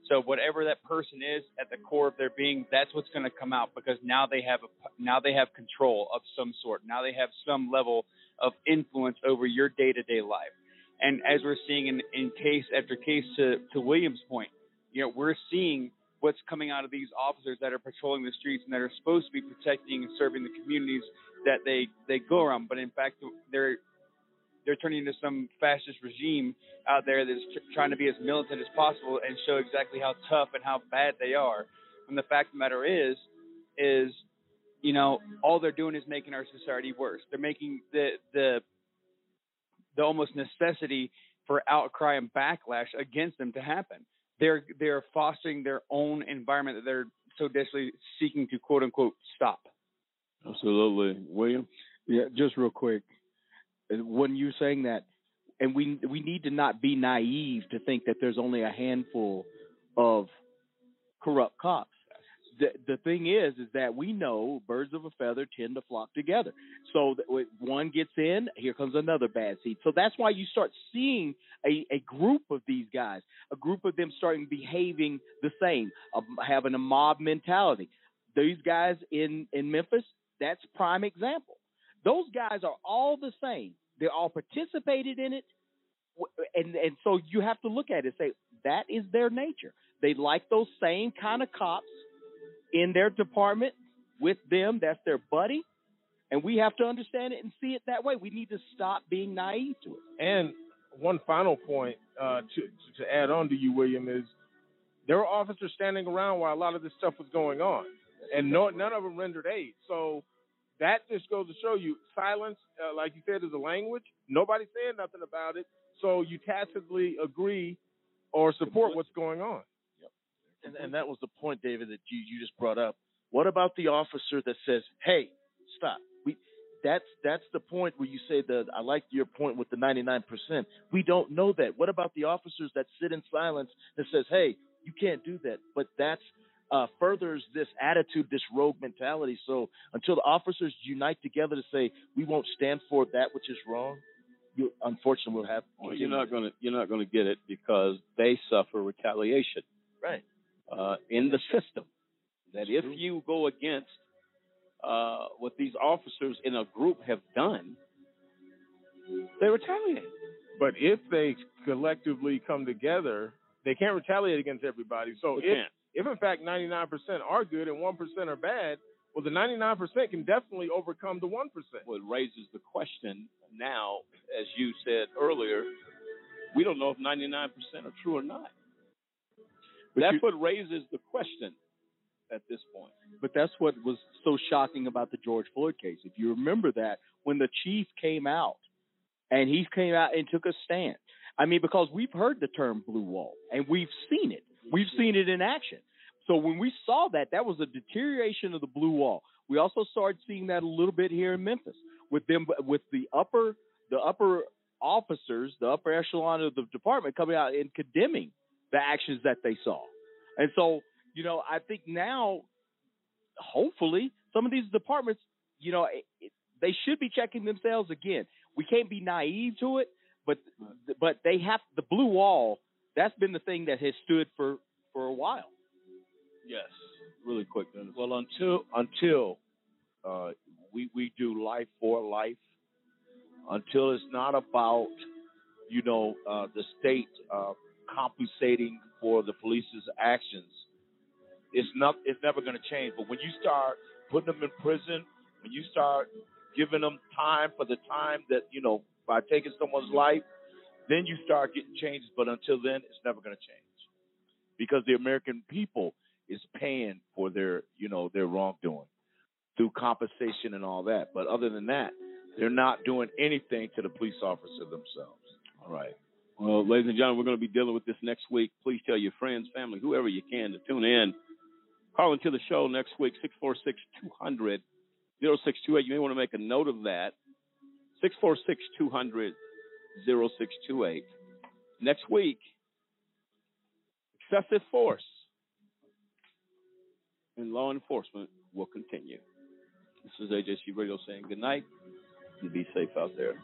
So whatever that person is at the core of their being, that's what's going to come out because now they have a now they have control of some sort. Now they have some level of influence over your day to day life. And as we're seeing in, in case after case to, to William's point, you know, we're seeing what's coming out of these officers that are patrolling the streets and that are supposed to be protecting and serving the communities that they, they go around. But in fact, they're they're turning into some fascist regime out there that's tr- trying to be as militant as possible and show exactly how tough and how bad they are. And the fact of the matter is, is you know, all they're doing is making our society worse. They're making the the the almost necessity for outcry and backlash against them to happen. They're they're fostering their own environment that they're so desperately seeking to quote unquote stop. Absolutely, William. Yeah, just real quick, when you're saying that, and we we need to not be naive to think that there's only a handful of corrupt cops the the thing is is that we know birds of a feather tend to flock together. So one gets in, here comes another bad seed. So that's why you start seeing a, a group of these guys, a group of them starting behaving the same, uh, having a mob mentality. These guys in in Memphis, that's prime example. Those guys are all the same. They all participated in it, and and so you have to look at it and say that is their nature. They like those same kind of cops in their department with them. That's their buddy. And we have to understand it and see it that way. We need to stop being naive to it. And one final point uh, to to add on to you, William, is there were officers standing around while a lot of this stuff was going on, and no, none of them rendered aid. So that just goes to show you silence, uh, like you said, is a language. Nobody's saying nothing about it, so you tacitly agree or support what's going on and, and that was the point, David, that you, you just brought up. What about the officer that says, "Hey, stop. We that's that's the point where you say that I like your point with the 99%. We don't know that. What about the officers that sit in silence that says, "Hey, you can't do that." But that's uh, furthers this attitude, this rogue mentality. So until the officers unite together to say we won't stand for that which is wrong, you unfortunately will have. Well, you're not going to you're not going to get it because they suffer retaliation right uh, in the system. That if you go against uh, what these officers in a group have done, they retaliate. But if they collectively come together, they can't retaliate against everybody. So They if can't. If in fact 99% are good and 1% are bad, well the 99% can definitely overcome the 1%. Well, it raises the question now, as you said earlier, we don't know if 99% are true or not. That's what raises the question at this point. But that's what was so shocking about the George Floyd case. If you remember that, when the chief came out and he came out and took a stand. I mean, because we've heard the term blue wall and we've seen it. We've seen it in action. So when we saw that, that was a deterioration of the blue wall. We also started seeing that a little bit here in Memphis with them with the upper the upper officers, the upper echelon of the department coming out and condemning the actions that they saw. And so, you know, I think now, hopefully, some of these departments, you know, it, it, they should be checking themselves again. We can't be naive to it, but but they have the blue wall. That's been the thing that has stood for for a while. Yes, really quick. Dennis. Well, until until uh, we we do life for life, until it's not about you know uh, the state uh, compensating for the police's actions, it's not it's never going to change. But when you start putting them in prison, when you start giving them time for the time that you know by taking someone's life, then you start getting changes. But until then, it's never going to change because the American people is paying for their you know their wrongdoing through compensation and all that. But other than that, they're not doing anything to the police officer themselves. All right. Well, ladies and gentlemen, we're going to be dealing with this next week. Please tell your friends, family, whoever you can to tune in. Call into the show next week, 646 200 0628. You may want to make a note of that. 646 200 0628. Next week, excessive force in law enforcement will continue. This is AJC Radio saying good night and be safe out there.